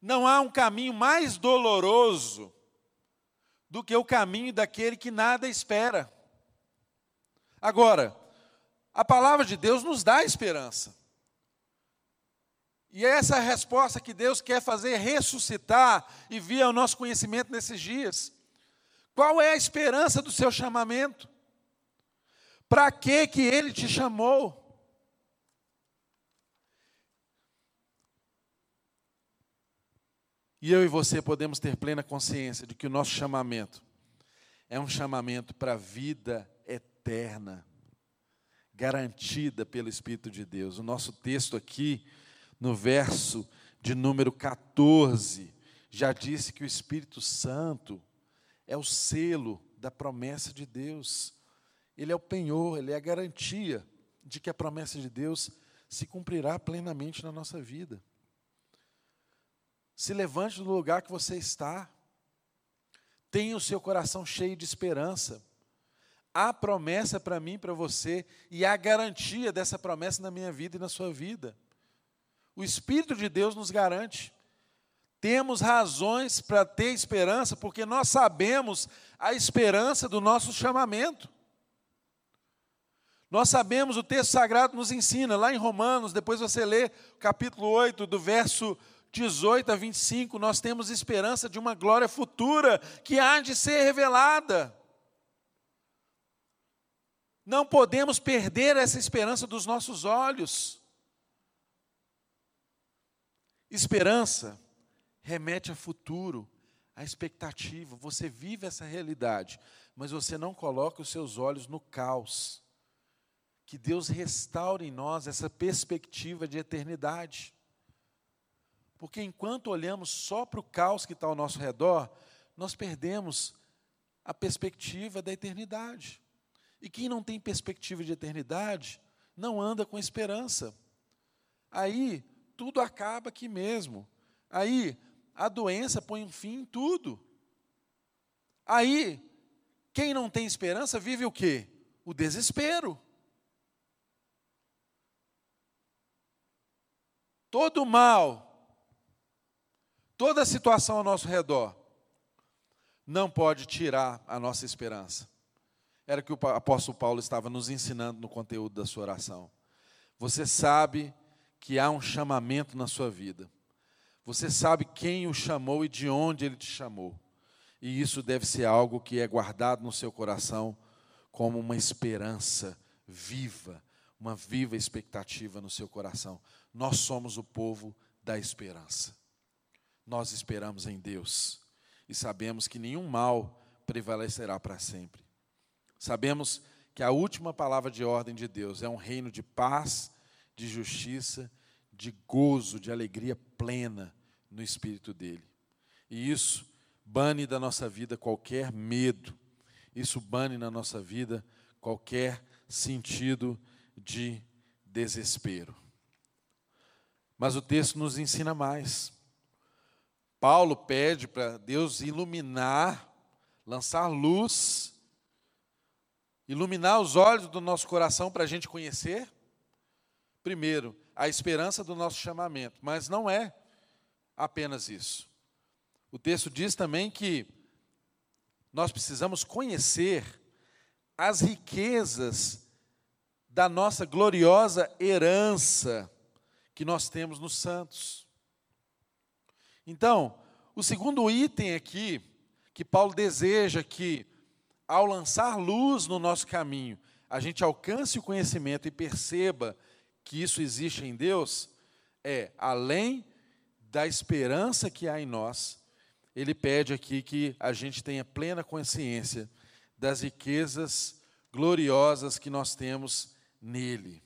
Não há um caminho mais doloroso do que o caminho daquele que nada espera. Agora, a palavra de Deus nos dá esperança. E é essa resposta que Deus quer fazer ressuscitar e vir ao nosso conhecimento nesses dias. Qual é a esperança do seu chamamento? Para que que ele te chamou? E eu e você podemos ter plena consciência de que o nosso chamamento é um chamamento para a vida eterna, garantida pelo Espírito de Deus. O nosso texto aqui, no verso de número 14, já disse que o Espírito Santo é o selo da promessa de Deus. Ele é o penhor, ele é a garantia de que a promessa de Deus se cumprirá plenamente na nossa vida. Se levante do lugar que você está. Tenha o seu coração cheio de esperança. Há promessa para mim, para você, e há garantia dessa promessa na minha vida e na sua vida. O Espírito de Deus nos garante. Temos razões para ter esperança, porque nós sabemos a esperança do nosso chamamento. Nós sabemos, o texto sagrado nos ensina, lá em Romanos, depois você lê capítulo 8, do verso 18 a 25, nós temos esperança de uma glória futura que há de ser revelada. Não podemos perder essa esperança dos nossos olhos. Esperança remete a futuro, a expectativa. Você vive essa realidade, mas você não coloca os seus olhos no caos. Que Deus restaure em nós essa perspectiva de eternidade. Porque enquanto olhamos só para o caos que está ao nosso redor, nós perdemos a perspectiva da eternidade. E quem não tem perspectiva de eternidade, não anda com esperança. Aí, tudo acaba aqui mesmo. Aí, a doença põe um fim em tudo. Aí, quem não tem esperança vive o quê? O desespero. Todo mal toda situação ao nosso redor, não pode tirar a nossa esperança. Era o que o apóstolo Paulo estava nos ensinando no conteúdo da sua oração. Você sabe que há um chamamento na sua vida. Você sabe quem o chamou e de onde ele te chamou. E isso deve ser algo que é guardado no seu coração como uma esperança viva, uma viva expectativa no seu coração. Nós somos o povo da esperança nós esperamos em Deus e sabemos que nenhum mal prevalecerá para sempre. Sabemos que a última palavra de ordem de Deus é um reino de paz, de justiça, de gozo, de alegria plena no espírito dele. E isso bane da nossa vida qualquer medo, isso bane na nossa vida qualquer sentido de desespero. Mas o texto nos ensina mais. Paulo pede para Deus iluminar, lançar luz, iluminar os olhos do nosso coração para a gente conhecer, primeiro, a esperança do nosso chamamento, mas não é apenas isso. O texto diz também que nós precisamos conhecer as riquezas da nossa gloriosa herança que nós temos nos santos. Então, o segundo item aqui, que Paulo deseja que, ao lançar luz no nosso caminho, a gente alcance o conhecimento e perceba que isso existe em Deus, é, além da esperança que há em nós, ele pede aqui que a gente tenha plena consciência das riquezas gloriosas que nós temos nele.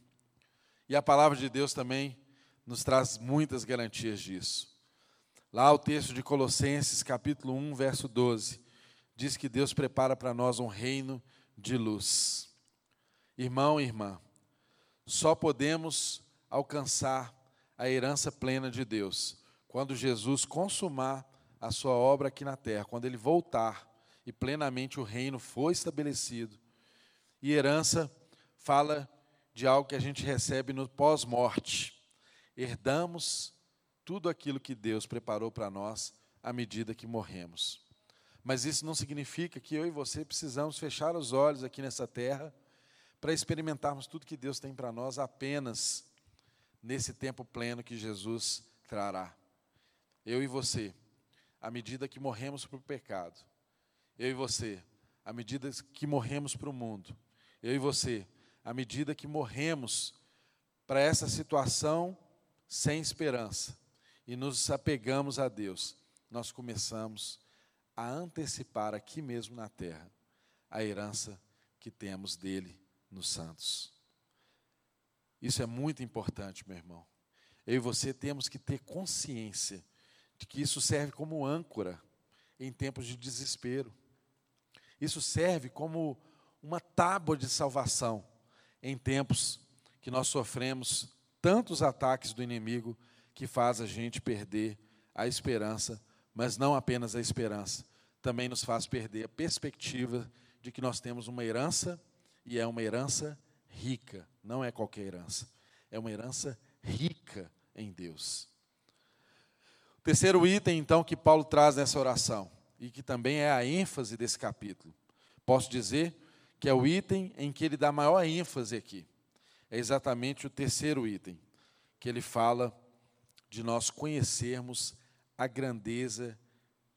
E a palavra de Deus também nos traz muitas garantias disso. Lá o texto de Colossenses, capítulo 1, verso 12, diz que Deus prepara para nós um reino de luz. Irmão e irmã, só podemos alcançar a herança plena de Deus quando Jesus consumar a sua obra aqui na terra, quando ele voltar e plenamente o reino for estabelecido. E herança fala de algo que a gente recebe no pós-morte. Herdamos tudo aquilo que Deus preparou para nós à medida que morremos. Mas isso não significa que eu e você precisamos fechar os olhos aqui nessa terra para experimentarmos tudo que Deus tem para nós apenas nesse tempo pleno que Jesus trará. Eu e você, à medida que morremos para o pecado, eu e você, à medida que morremos para o mundo, eu e você, à medida que morremos para essa situação sem esperança e nos apegamos a Deus, nós começamos a antecipar aqui mesmo na terra a herança que temos dele nos santos. Isso é muito importante, meu irmão. Eu e você temos que ter consciência de que isso serve como âncora em tempos de desespero. Isso serve como uma tábua de salvação em tempos que nós sofremos tantos ataques do inimigo que faz a gente perder a esperança, mas não apenas a esperança, também nos faz perder a perspectiva de que nós temos uma herança e é uma herança rica, não é qualquer herança, é uma herança rica em Deus. O terceiro item, então, que Paulo traz nessa oração, e que também é a ênfase desse capítulo, posso dizer que é o item em que ele dá maior ênfase aqui. É exatamente o terceiro item, que ele fala de nós conhecermos a grandeza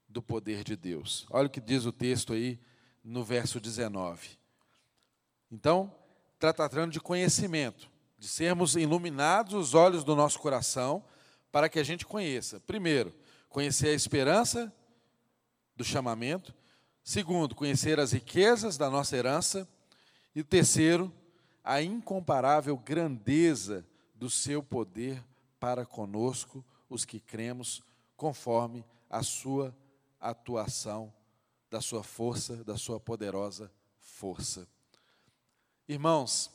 do poder de Deus. Olha o que diz o texto aí no verso 19. Então, está tratando de conhecimento, de sermos iluminados os olhos do nosso coração para que a gente conheça. Primeiro, conhecer a esperança do chamamento. Segundo, conhecer as riquezas da nossa herança. E terceiro, a incomparável grandeza do seu poder para conosco, os que cremos, conforme a sua atuação, da sua força, da sua poderosa força. Irmãos,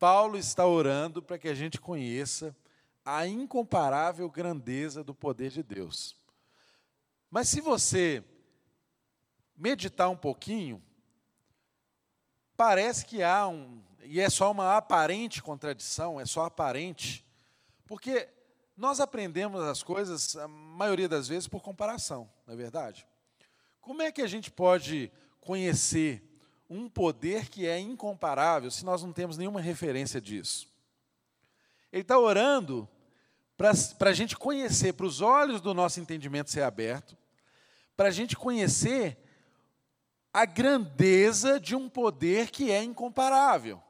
Paulo está orando para que a gente conheça a incomparável grandeza do poder de Deus. Mas se você meditar um pouquinho, parece que há um, e é só uma aparente contradição, é só aparente, porque nós aprendemos as coisas, a maioria das vezes, por comparação, não é verdade? Como é que a gente pode conhecer um poder que é incomparável se nós não temos nenhuma referência disso. Ele está orando para a gente conhecer, para os olhos do nosso entendimento ser aberto, para a gente conhecer a grandeza de um poder que é incomparável.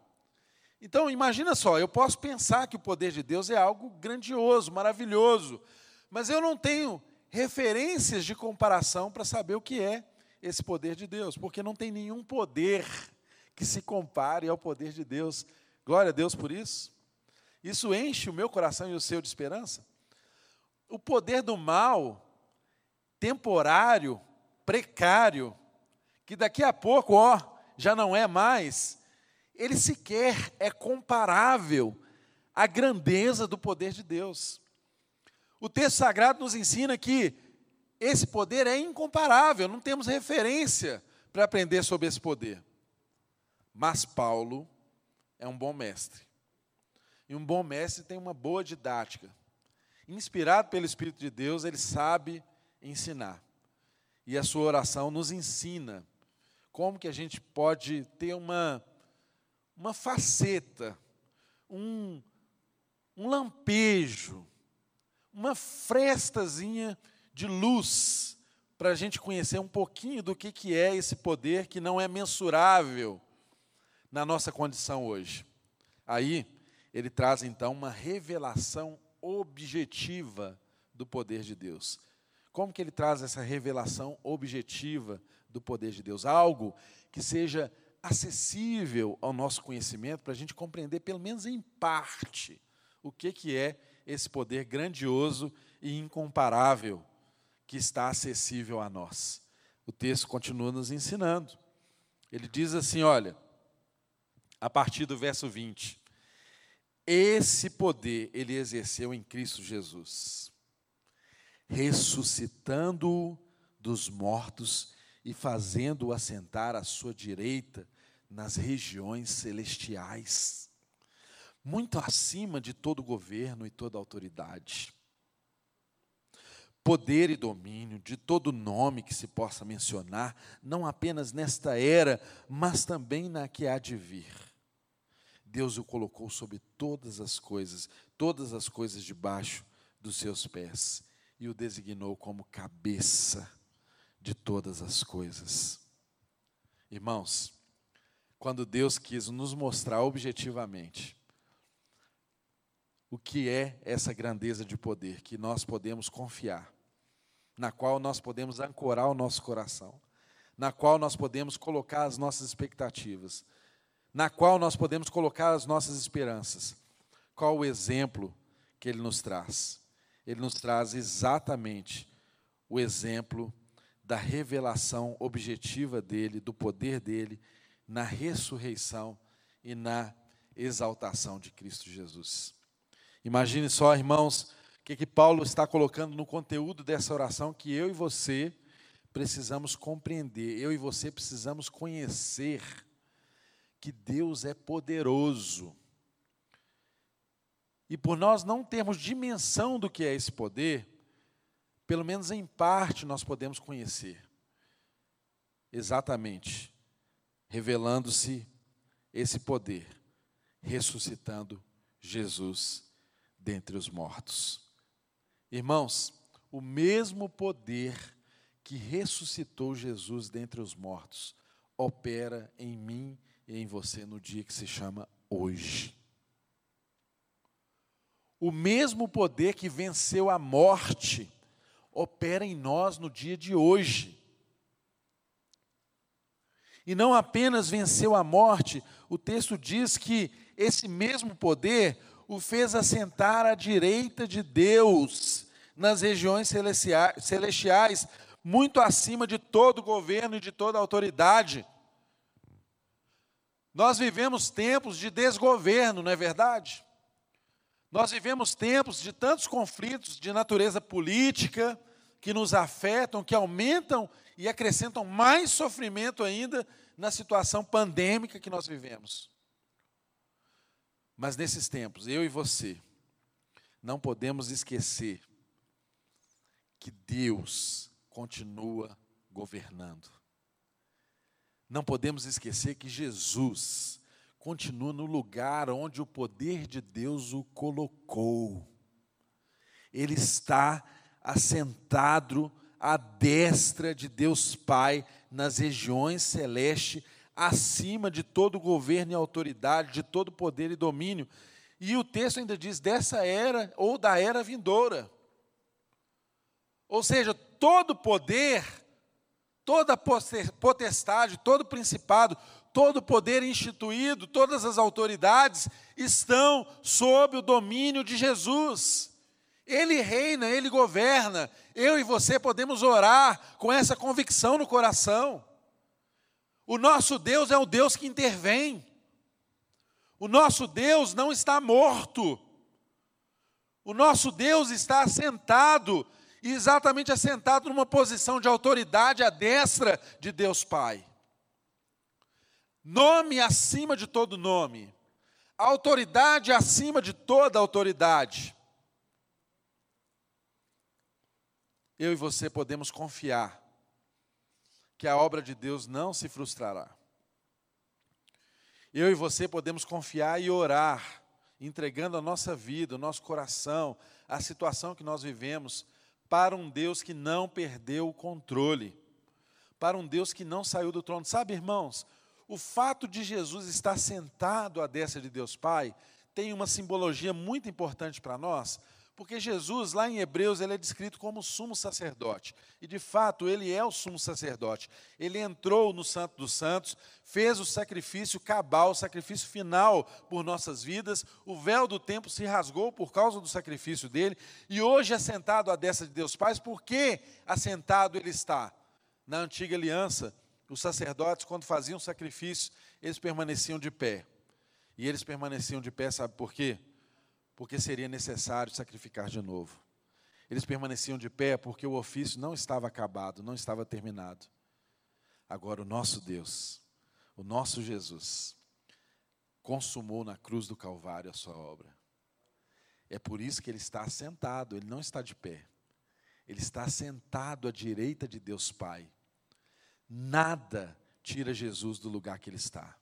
Então, imagina só, eu posso pensar que o poder de Deus é algo grandioso, maravilhoso, mas eu não tenho referências de comparação para saber o que é esse poder de Deus, porque não tem nenhum poder que se compare ao poder de Deus. Glória a Deus por isso. Isso enche o meu coração e o seu de esperança. O poder do mal, temporário, precário, que daqui a pouco, ó, já não é mais, ele sequer é comparável à grandeza do poder de Deus. O texto sagrado nos ensina que esse poder é incomparável, não temos referência para aprender sobre esse poder. Mas Paulo é um bom mestre. E um bom mestre tem uma boa didática. Inspirado pelo Espírito de Deus, ele sabe ensinar. E a sua oração nos ensina como que a gente pode ter uma, uma faceta, um, um lampejo, uma frestazinha de luz para a gente conhecer um pouquinho do que, que é esse poder que não é mensurável na nossa condição hoje. Aí, ele traz então uma revelação objetiva do poder de Deus. Como que ele traz essa revelação objetiva do poder de Deus? Algo que seja acessível ao nosso conhecimento para a gente compreender, pelo menos em parte, o que, que é esse poder grandioso e incomparável que está acessível a nós. O texto continua nos ensinando. Ele diz assim: olha, a partir do verso 20: Esse poder ele exerceu em Cristo Jesus, ressuscitando-o dos mortos e fazendo-o assentar à sua direita nas regiões celestiais, muito acima de todo governo e toda autoridade poder e domínio de todo nome que se possa mencionar, não apenas nesta era, mas também na que há de vir. Deus o colocou sobre todas as coisas, todas as coisas debaixo dos seus pés, e o designou como cabeça de todas as coisas. Irmãos, quando Deus quis nos mostrar objetivamente o que é essa grandeza de poder que nós podemos confiar, na qual nós podemos ancorar o nosso coração, na qual nós podemos colocar as nossas expectativas, na qual nós podemos colocar as nossas esperanças. Qual o exemplo que ele nos traz? Ele nos traz exatamente o exemplo da revelação objetiva dele, do poder dele na ressurreição e na exaltação de Cristo Jesus. Imagine só, irmãos, que, que Paulo está colocando no conteúdo dessa oração que eu e você precisamos compreender, eu e você precisamos conhecer que Deus é poderoso. E por nós não termos dimensão do que é esse poder, pelo menos em parte nós podemos conhecer. Exatamente, revelando-se esse poder, ressuscitando Jesus dentre os mortos. Irmãos, o mesmo poder que ressuscitou Jesus dentre os mortos opera em mim e em você no dia que se chama hoje. O mesmo poder que venceu a morte opera em nós no dia de hoje. E não apenas venceu a morte, o texto diz que esse mesmo poder o fez assentar à direita de Deus, nas regiões celestiais, muito acima de todo governo e de toda autoridade. Nós vivemos tempos de desgoverno, não é verdade? Nós vivemos tempos de tantos conflitos de natureza política que nos afetam, que aumentam e acrescentam mais sofrimento ainda na situação pandêmica que nós vivemos. Mas nesses tempos, eu e você, não podemos esquecer que Deus continua governando. Não podemos esquecer que Jesus continua no lugar onde o poder de Deus o colocou. Ele está assentado à destra de Deus Pai nas regiões celestes, acima de todo governo e autoridade, de todo poder e domínio. E o texto ainda diz dessa era ou da era vindoura. Ou seja, todo poder, toda potestade, todo principado, todo poder instituído, todas as autoridades estão sob o domínio de Jesus. Ele reina, ele governa. Eu e você podemos orar com essa convicção no coração. O nosso Deus é o Deus que intervém. O nosso Deus não está morto. O nosso Deus está assentado, exatamente assentado numa posição de autoridade à destra de Deus Pai nome acima de todo nome, autoridade acima de toda autoridade. Eu e você podemos confiar que a obra de Deus não se frustrará. Eu e você podemos confiar e orar, entregando a nossa vida, o nosso coração, a situação que nós vivemos, para um Deus que não perdeu o controle, para um Deus que não saiu do trono. Sabe, irmãos, o fato de Jesus estar sentado à destra de Deus Pai tem uma simbologia muito importante para nós, porque Jesus, lá em Hebreus, ele é descrito como sumo sacerdote. E de fato, ele é o sumo sacerdote. Ele entrou no Santo dos Santos, fez o sacrifício cabal, o sacrifício final por nossas vidas. O véu do templo se rasgou por causa do sacrifício dele. E hoje, assentado à destra de Deus Pai, por que assentado ele está? Na antiga aliança, os sacerdotes, quando faziam sacrifício, eles permaneciam de pé. E eles permaneciam de pé, sabe por quê? Porque seria necessário sacrificar de novo. Eles permaneciam de pé porque o ofício não estava acabado, não estava terminado. Agora, o nosso Deus, o nosso Jesus, consumou na cruz do Calvário a sua obra. É por isso que ele está sentado, ele não está de pé. Ele está sentado à direita de Deus Pai Nada tira Jesus do lugar que ele está.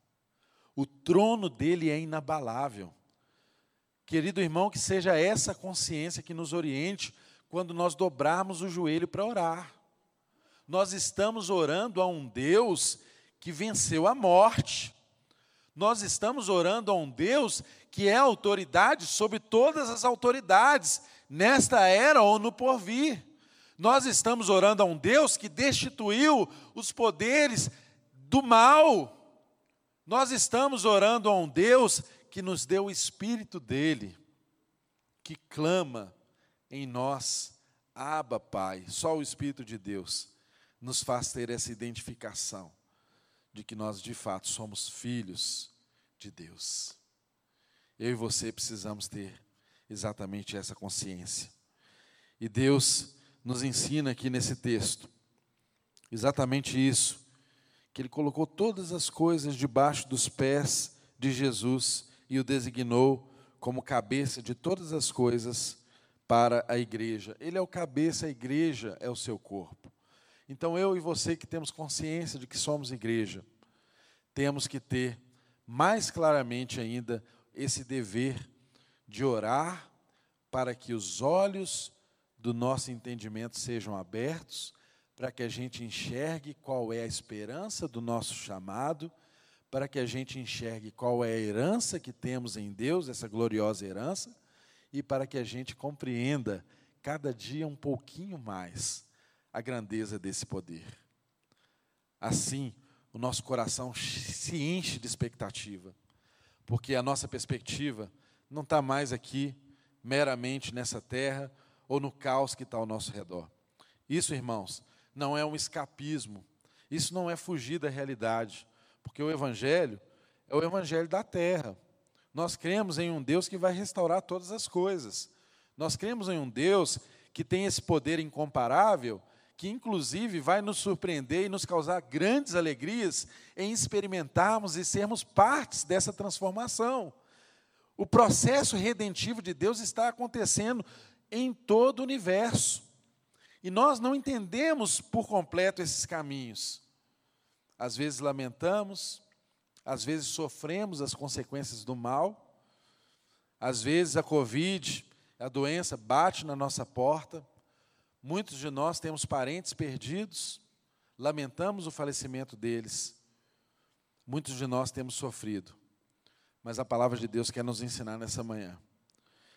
O trono dele é inabalável. Querido irmão, que seja essa consciência que nos oriente quando nós dobrarmos o joelho para orar. Nós estamos orando a um Deus que venceu a morte. Nós estamos orando a um Deus que é autoridade sobre todas as autoridades, nesta era ou no porvir. Nós estamos orando a um Deus que destituiu os poderes do mal. Nós estamos orando a um Deus que nos deu o Espírito dele, que clama em nós, Abba, Pai. Só o Espírito de Deus nos faz ter essa identificação de que nós de fato somos filhos de Deus. Eu e você precisamos ter exatamente essa consciência. E Deus nos ensina aqui nesse texto exatamente isso, que Ele colocou todas as coisas debaixo dos pés de Jesus e o designou como cabeça de todas as coisas para a igreja. Ele é o cabeça, a igreja é o seu corpo. Então eu e você que temos consciência de que somos igreja, temos que ter mais claramente ainda esse dever de orar para que os olhos do nosso entendimento sejam abertos, para que a gente enxergue qual é a esperança do nosso chamado, para que a gente enxergue qual é a herança que temos em Deus, essa gloriosa herança, e para que a gente compreenda cada dia um pouquinho mais a grandeza desse poder. Assim, o nosso coração se enche de expectativa, porque a nossa perspectiva não está mais aqui meramente nessa terra ou no caos que está ao nosso redor. Isso, irmãos, não é um escapismo, isso não é fugir da realidade, porque o Evangelho é o Evangelho da terra. Nós cremos em um Deus que vai restaurar todas as coisas. Nós cremos em um Deus que tem esse poder incomparável que inclusive vai nos surpreender e nos causar grandes alegrias em experimentarmos e sermos partes dessa transformação. O processo redentivo de Deus está acontecendo em todo o universo. E nós não entendemos por completo esses caminhos. Às vezes lamentamos, às vezes sofremos as consequências do mal, às vezes a Covid, a doença, bate na nossa porta, Muitos de nós temos parentes perdidos, lamentamos o falecimento deles. Muitos de nós temos sofrido. Mas a palavra de Deus quer nos ensinar nessa manhã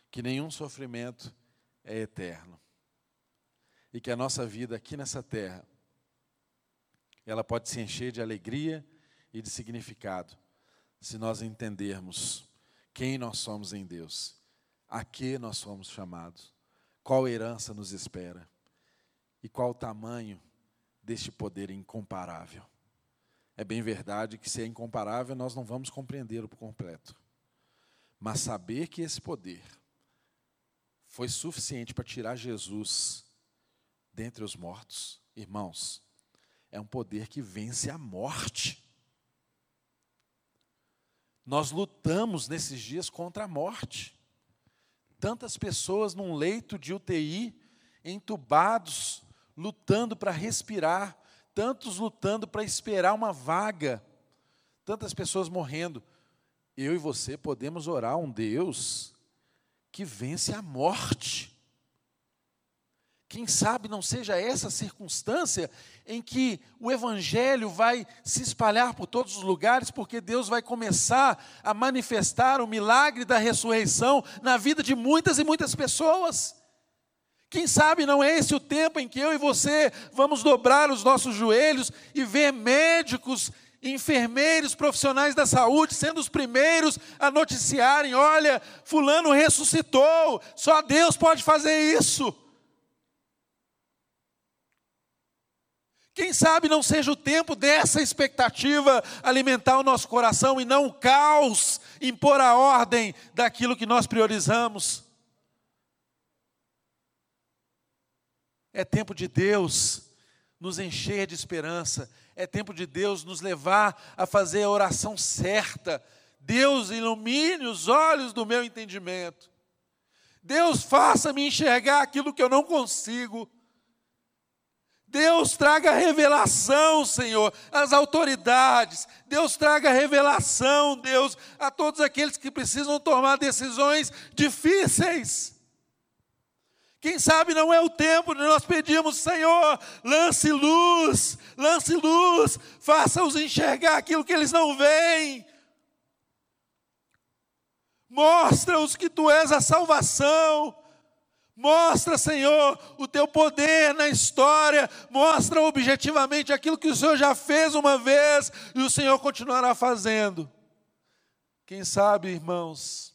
que nenhum sofrimento é eterno. E que a nossa vida aqui nessa terra ela pode se encher de alegria e de significado se nós entendermos quem nós somos em Deus, a que nós somos chamados, qual herança nos espera e qual o tamanho deste poder incomparável. É bem verdade que, se é incomparável, nós não vamos compreendê-lo por completo. Mas saber que esse poder foi suficiente para tirar Jesus dentre os mortos, irmãos, é um poder que vence a morte. Nós lutamos nesses dias contra a morte. Tantas pessoas num leito de UTI, entubados, lutando para respirar, tantos lutando para esperar uma vaga, tantas pessoas morrendo. Eu e você podemos orar a um Deus que vence a morte. Quem sabe não seja essa circunstância em que o Evangelho vai se espalhar por todos os lugares, porque Deus vai começar a manifestar o milagre da ressurreição na vida de muitas e muitas pessoas. Quem sabe não é esse o tempo em que eu e você vamos dobrar os nossos joelhos e ver médicos, enfermeiros, profissionais da saúde sendo os primeiros a noticiarem: olha, Fulano ressuscitou, só Deus pode fazer isso. Quem sabe não seja o tempo dessa expectativa alimentar o nosso coração e não o caos impor a ordem daquilo que nós priorizamos. É tempo de Deus nos encher de esperança. É tempo de Deus nos levar a fazer a oração certa. Deus ilumine os olhos do meu entendimento. Deus faça-me enxergar aquilo que eu não consigo. Deus traga revelação, Senhor, às autoridades. Deus traga revelação, Deus, a todos aqueles que precisam tomar decisões difíceis. Quem sabe não é o tempo de nós pedirmos, Senhor, lance luz, lance luz, faça-os enxergar aquilo que eles não veem. Mostra-os que tu és a salvação. Mostra, Senhor, o teu poder na história. Mostra objetivamente aquilo que o Senhor já fez uma vez e o Senhor continuará fazendo. Quem sabe, irmãos,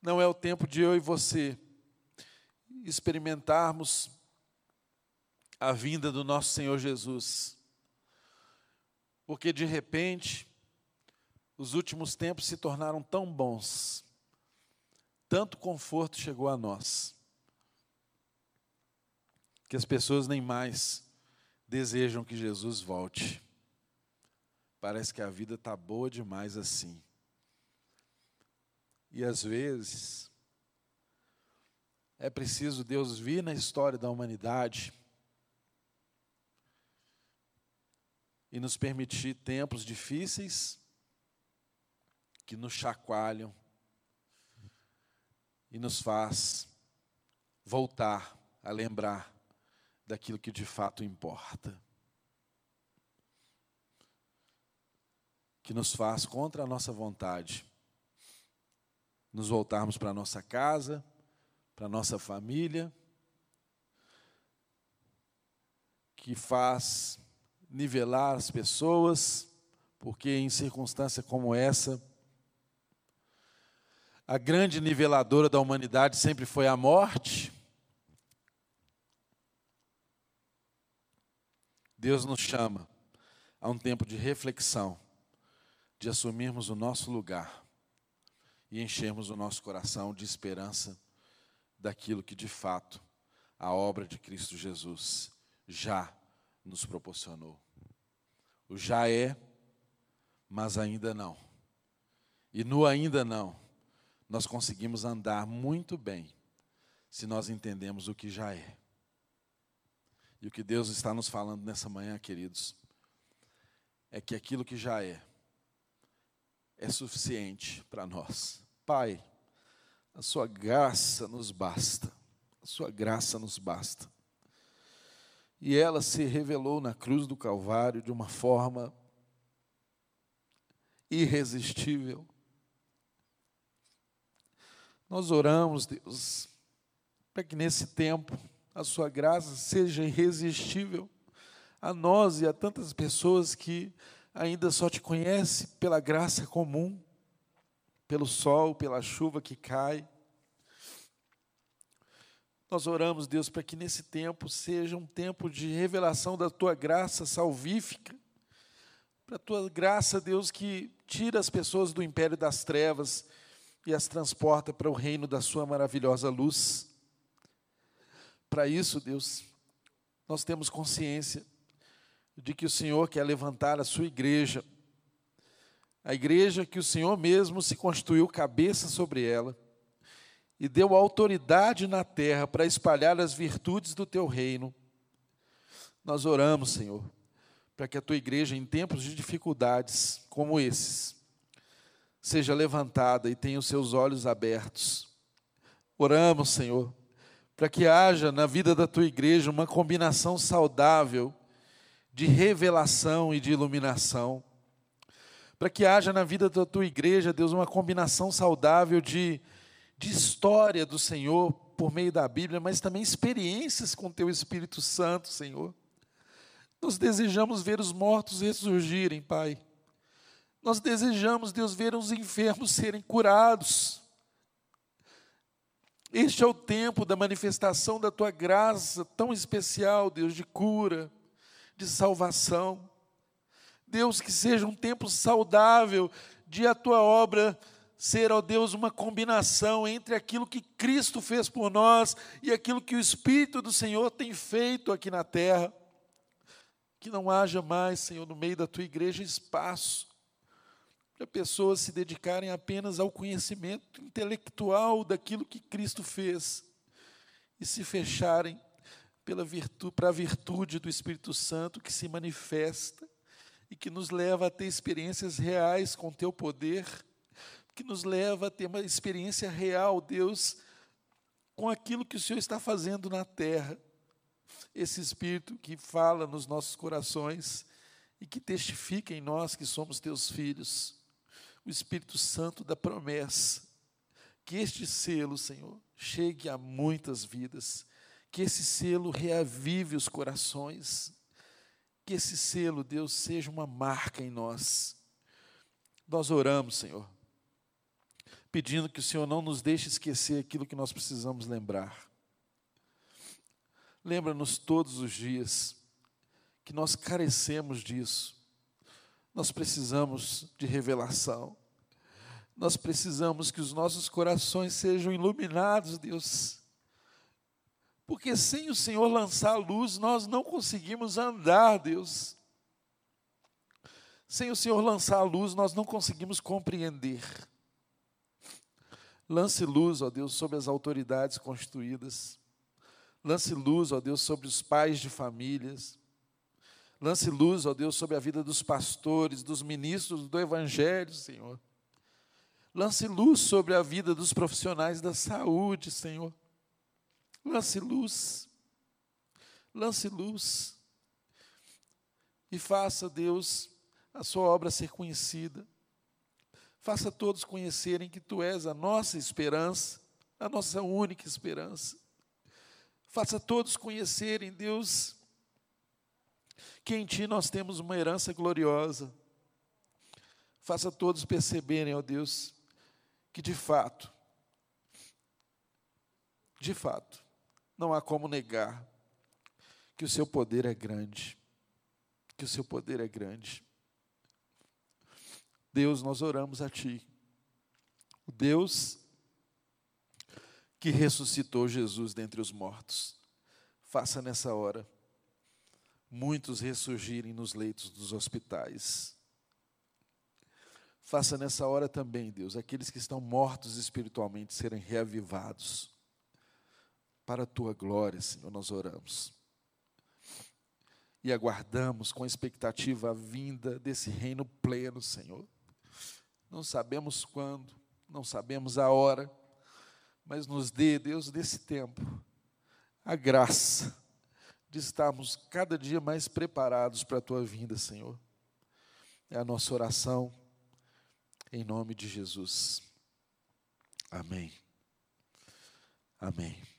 não é o tempo de eu e você experimentarmos a vinda do nosso Senhor Jesus. Porque de repente, os últimos tempos se tornaram tão bons, tanto conforto chegou a nós que as pessoas nem mais desejam que Jesus volte. Parece que a vida está boa demais assim. E às vezes, é preciso Deus vir na história da humanidade e nos permitir tempos difíceis que nos chacoalham e nos faz voltar a lembrar daquilo que de fato importa. Que nos faz contra a nossa vontade nos voltarmos para a nossa casa, para a nossa família, que faz nivelar as pessoas, porque em circunstância como essa, a grande niveladora da humanidade sempre foi a morte. Deus nos chama a um tempo de reflexão, de assumirmos o nosso lugar e enchermos o nosso coração de esperança daquilo que de fato a obra de Cristo Jesus já nos proporcionou. O já é, mas ainda não. E no ainda não, nós conseguimos andar muito bem se nós entendemos o que já é. E o que Deus está nos falando nessa manhã, queridos, é que aquilo que já é, é suficiente para nós. Pai, a Sua graça nos basta, a Sua graça nos basta. E ela se revelou na cruz do Calvário de uma forma irresistível. Nós oramos, Deus, para que nesse tempo a sua graça seja irresistível a nós e a tantas pessoas que ainda só te conhecem pela graça comum, pelo sol, pela chuva que cai. Nós oramos, Deus, para que nesse tempo seja um tempo de revelação da tua graça salvífica, para a tua graça, Deus, que tira as pessoas do império das trevas e as transporta para o reino da sua maravilhosa luz. Para isso, Deus, nós temos consciência de que o Senhor quer levantar a sua igreja, a igreja que o Senhor mesmo se constituiu cabeça sobre ela e deu autoridade na terra para espalhar as virtudes do teu reino. Nós oramos, Senhor, para que a tua igreja, em tempos de dificuldades como esses, seja levantada e tenha os seus olhos abertos. Oramos, Senhor, para que haja na vida da tua igreja uma combinação saudável de revelação e de iluminação. Para que haja na vida da tua igreja, Deus, uma combinação saudável de, de história do Senhor por meio da Bíblia, mas também experiências com teu Espírito Santo, Senhor. Nós desejamos ver os mortos ressurgirem, Pai. Nós desejamos, Deus, ver os enfermos serem curados. Este é o tempo da manifestação da tua graça tão especial, Deus, de cura, de salvação. Deus, que seja um tempo saudável de a tua obra ser, ó Deus, uma combinação entre aquilo que Cristo fez por nós e aquilo que o Espírito do Senhor tem feito aqui na terra. Que não haja mais, Senhor, no meio da tua igreja espaço para pessoas se dedicarem apenas ao conhecimento intelectual daquilo que Cristo fez e se fecharem pela virtude, para a virtude do Espírito Santo que se manifesta e que nos leva a ter experiências reais com teu poder, que nos leva a ter uma experiência real, Deus, com aquilo que o Senhor está fazendo na terra. Esse Espírito que fala nos nossos corações e que testifica em nós que somos teus filhos. O Espírito Santo da promessa. Que este selo, Senhor, chegue a muitas vidas que esse selo reavive os corações, que esse selo, Deus, seja uma marca em nós. Nós oramos, Senhor, pedindo que o Senhor não nos deixe esquecer aquilo que nós precisamos lembrar. Lembra-nos todos os dias que nós carecemos disso. Nós precisamos de revelação. Nós precisamos que os nossos corações sejam iluminados, Deus porque sem o Senhor lançar a luz, nós não conseguimos andar, Deus. Sem o Senhor lançar a luz, nós não conseguimos compreender. Lance luz, ó Deus, sobre as autoridades constituídas. Lance luz, ó Deus, sobre os pais de famílias. Lance luz, ó Deus, sobre a vida dos pastores, dos ministros do Evangelho, Senhor. Lance luz sobre a vida dos profissionais da saúde, Senhor. Lance luz, lance luz, e faça, Deus, a sua obra ser conhecida. Faça todos conhecerem que Tu és a nossa esperança, a nossa única esperança. Faça todos conhecerem, Deus, que em Ti nós temos uma herança gloriosa. Faça todos perceberem, ó Deus, que de fato, de fato, não há como negar que o seu poder é grande. Que o seu poder é grande. Deus, nós oramos a Ti. O Deus que ressuscitou Jesus dentre os mortos. Faça nessa hora muitos ressurgirem nos leitos dos hospitais. Faça nessa hora também, Deus, aqueles que estão mortos espiritualmente serem reavivados para a tua glória, Senhor, nós oramos. E aguardamos com expectativa a vinda desse reino pleno, Senhor. Não sabemos quando, não sabemos a hora, mas nos dê, Deus, desse tempo, a graça de estarmos cada dia mais preparados para a tua vinda, Senhor. É a nossa oração, em nome de Jesus. Amém. Amém.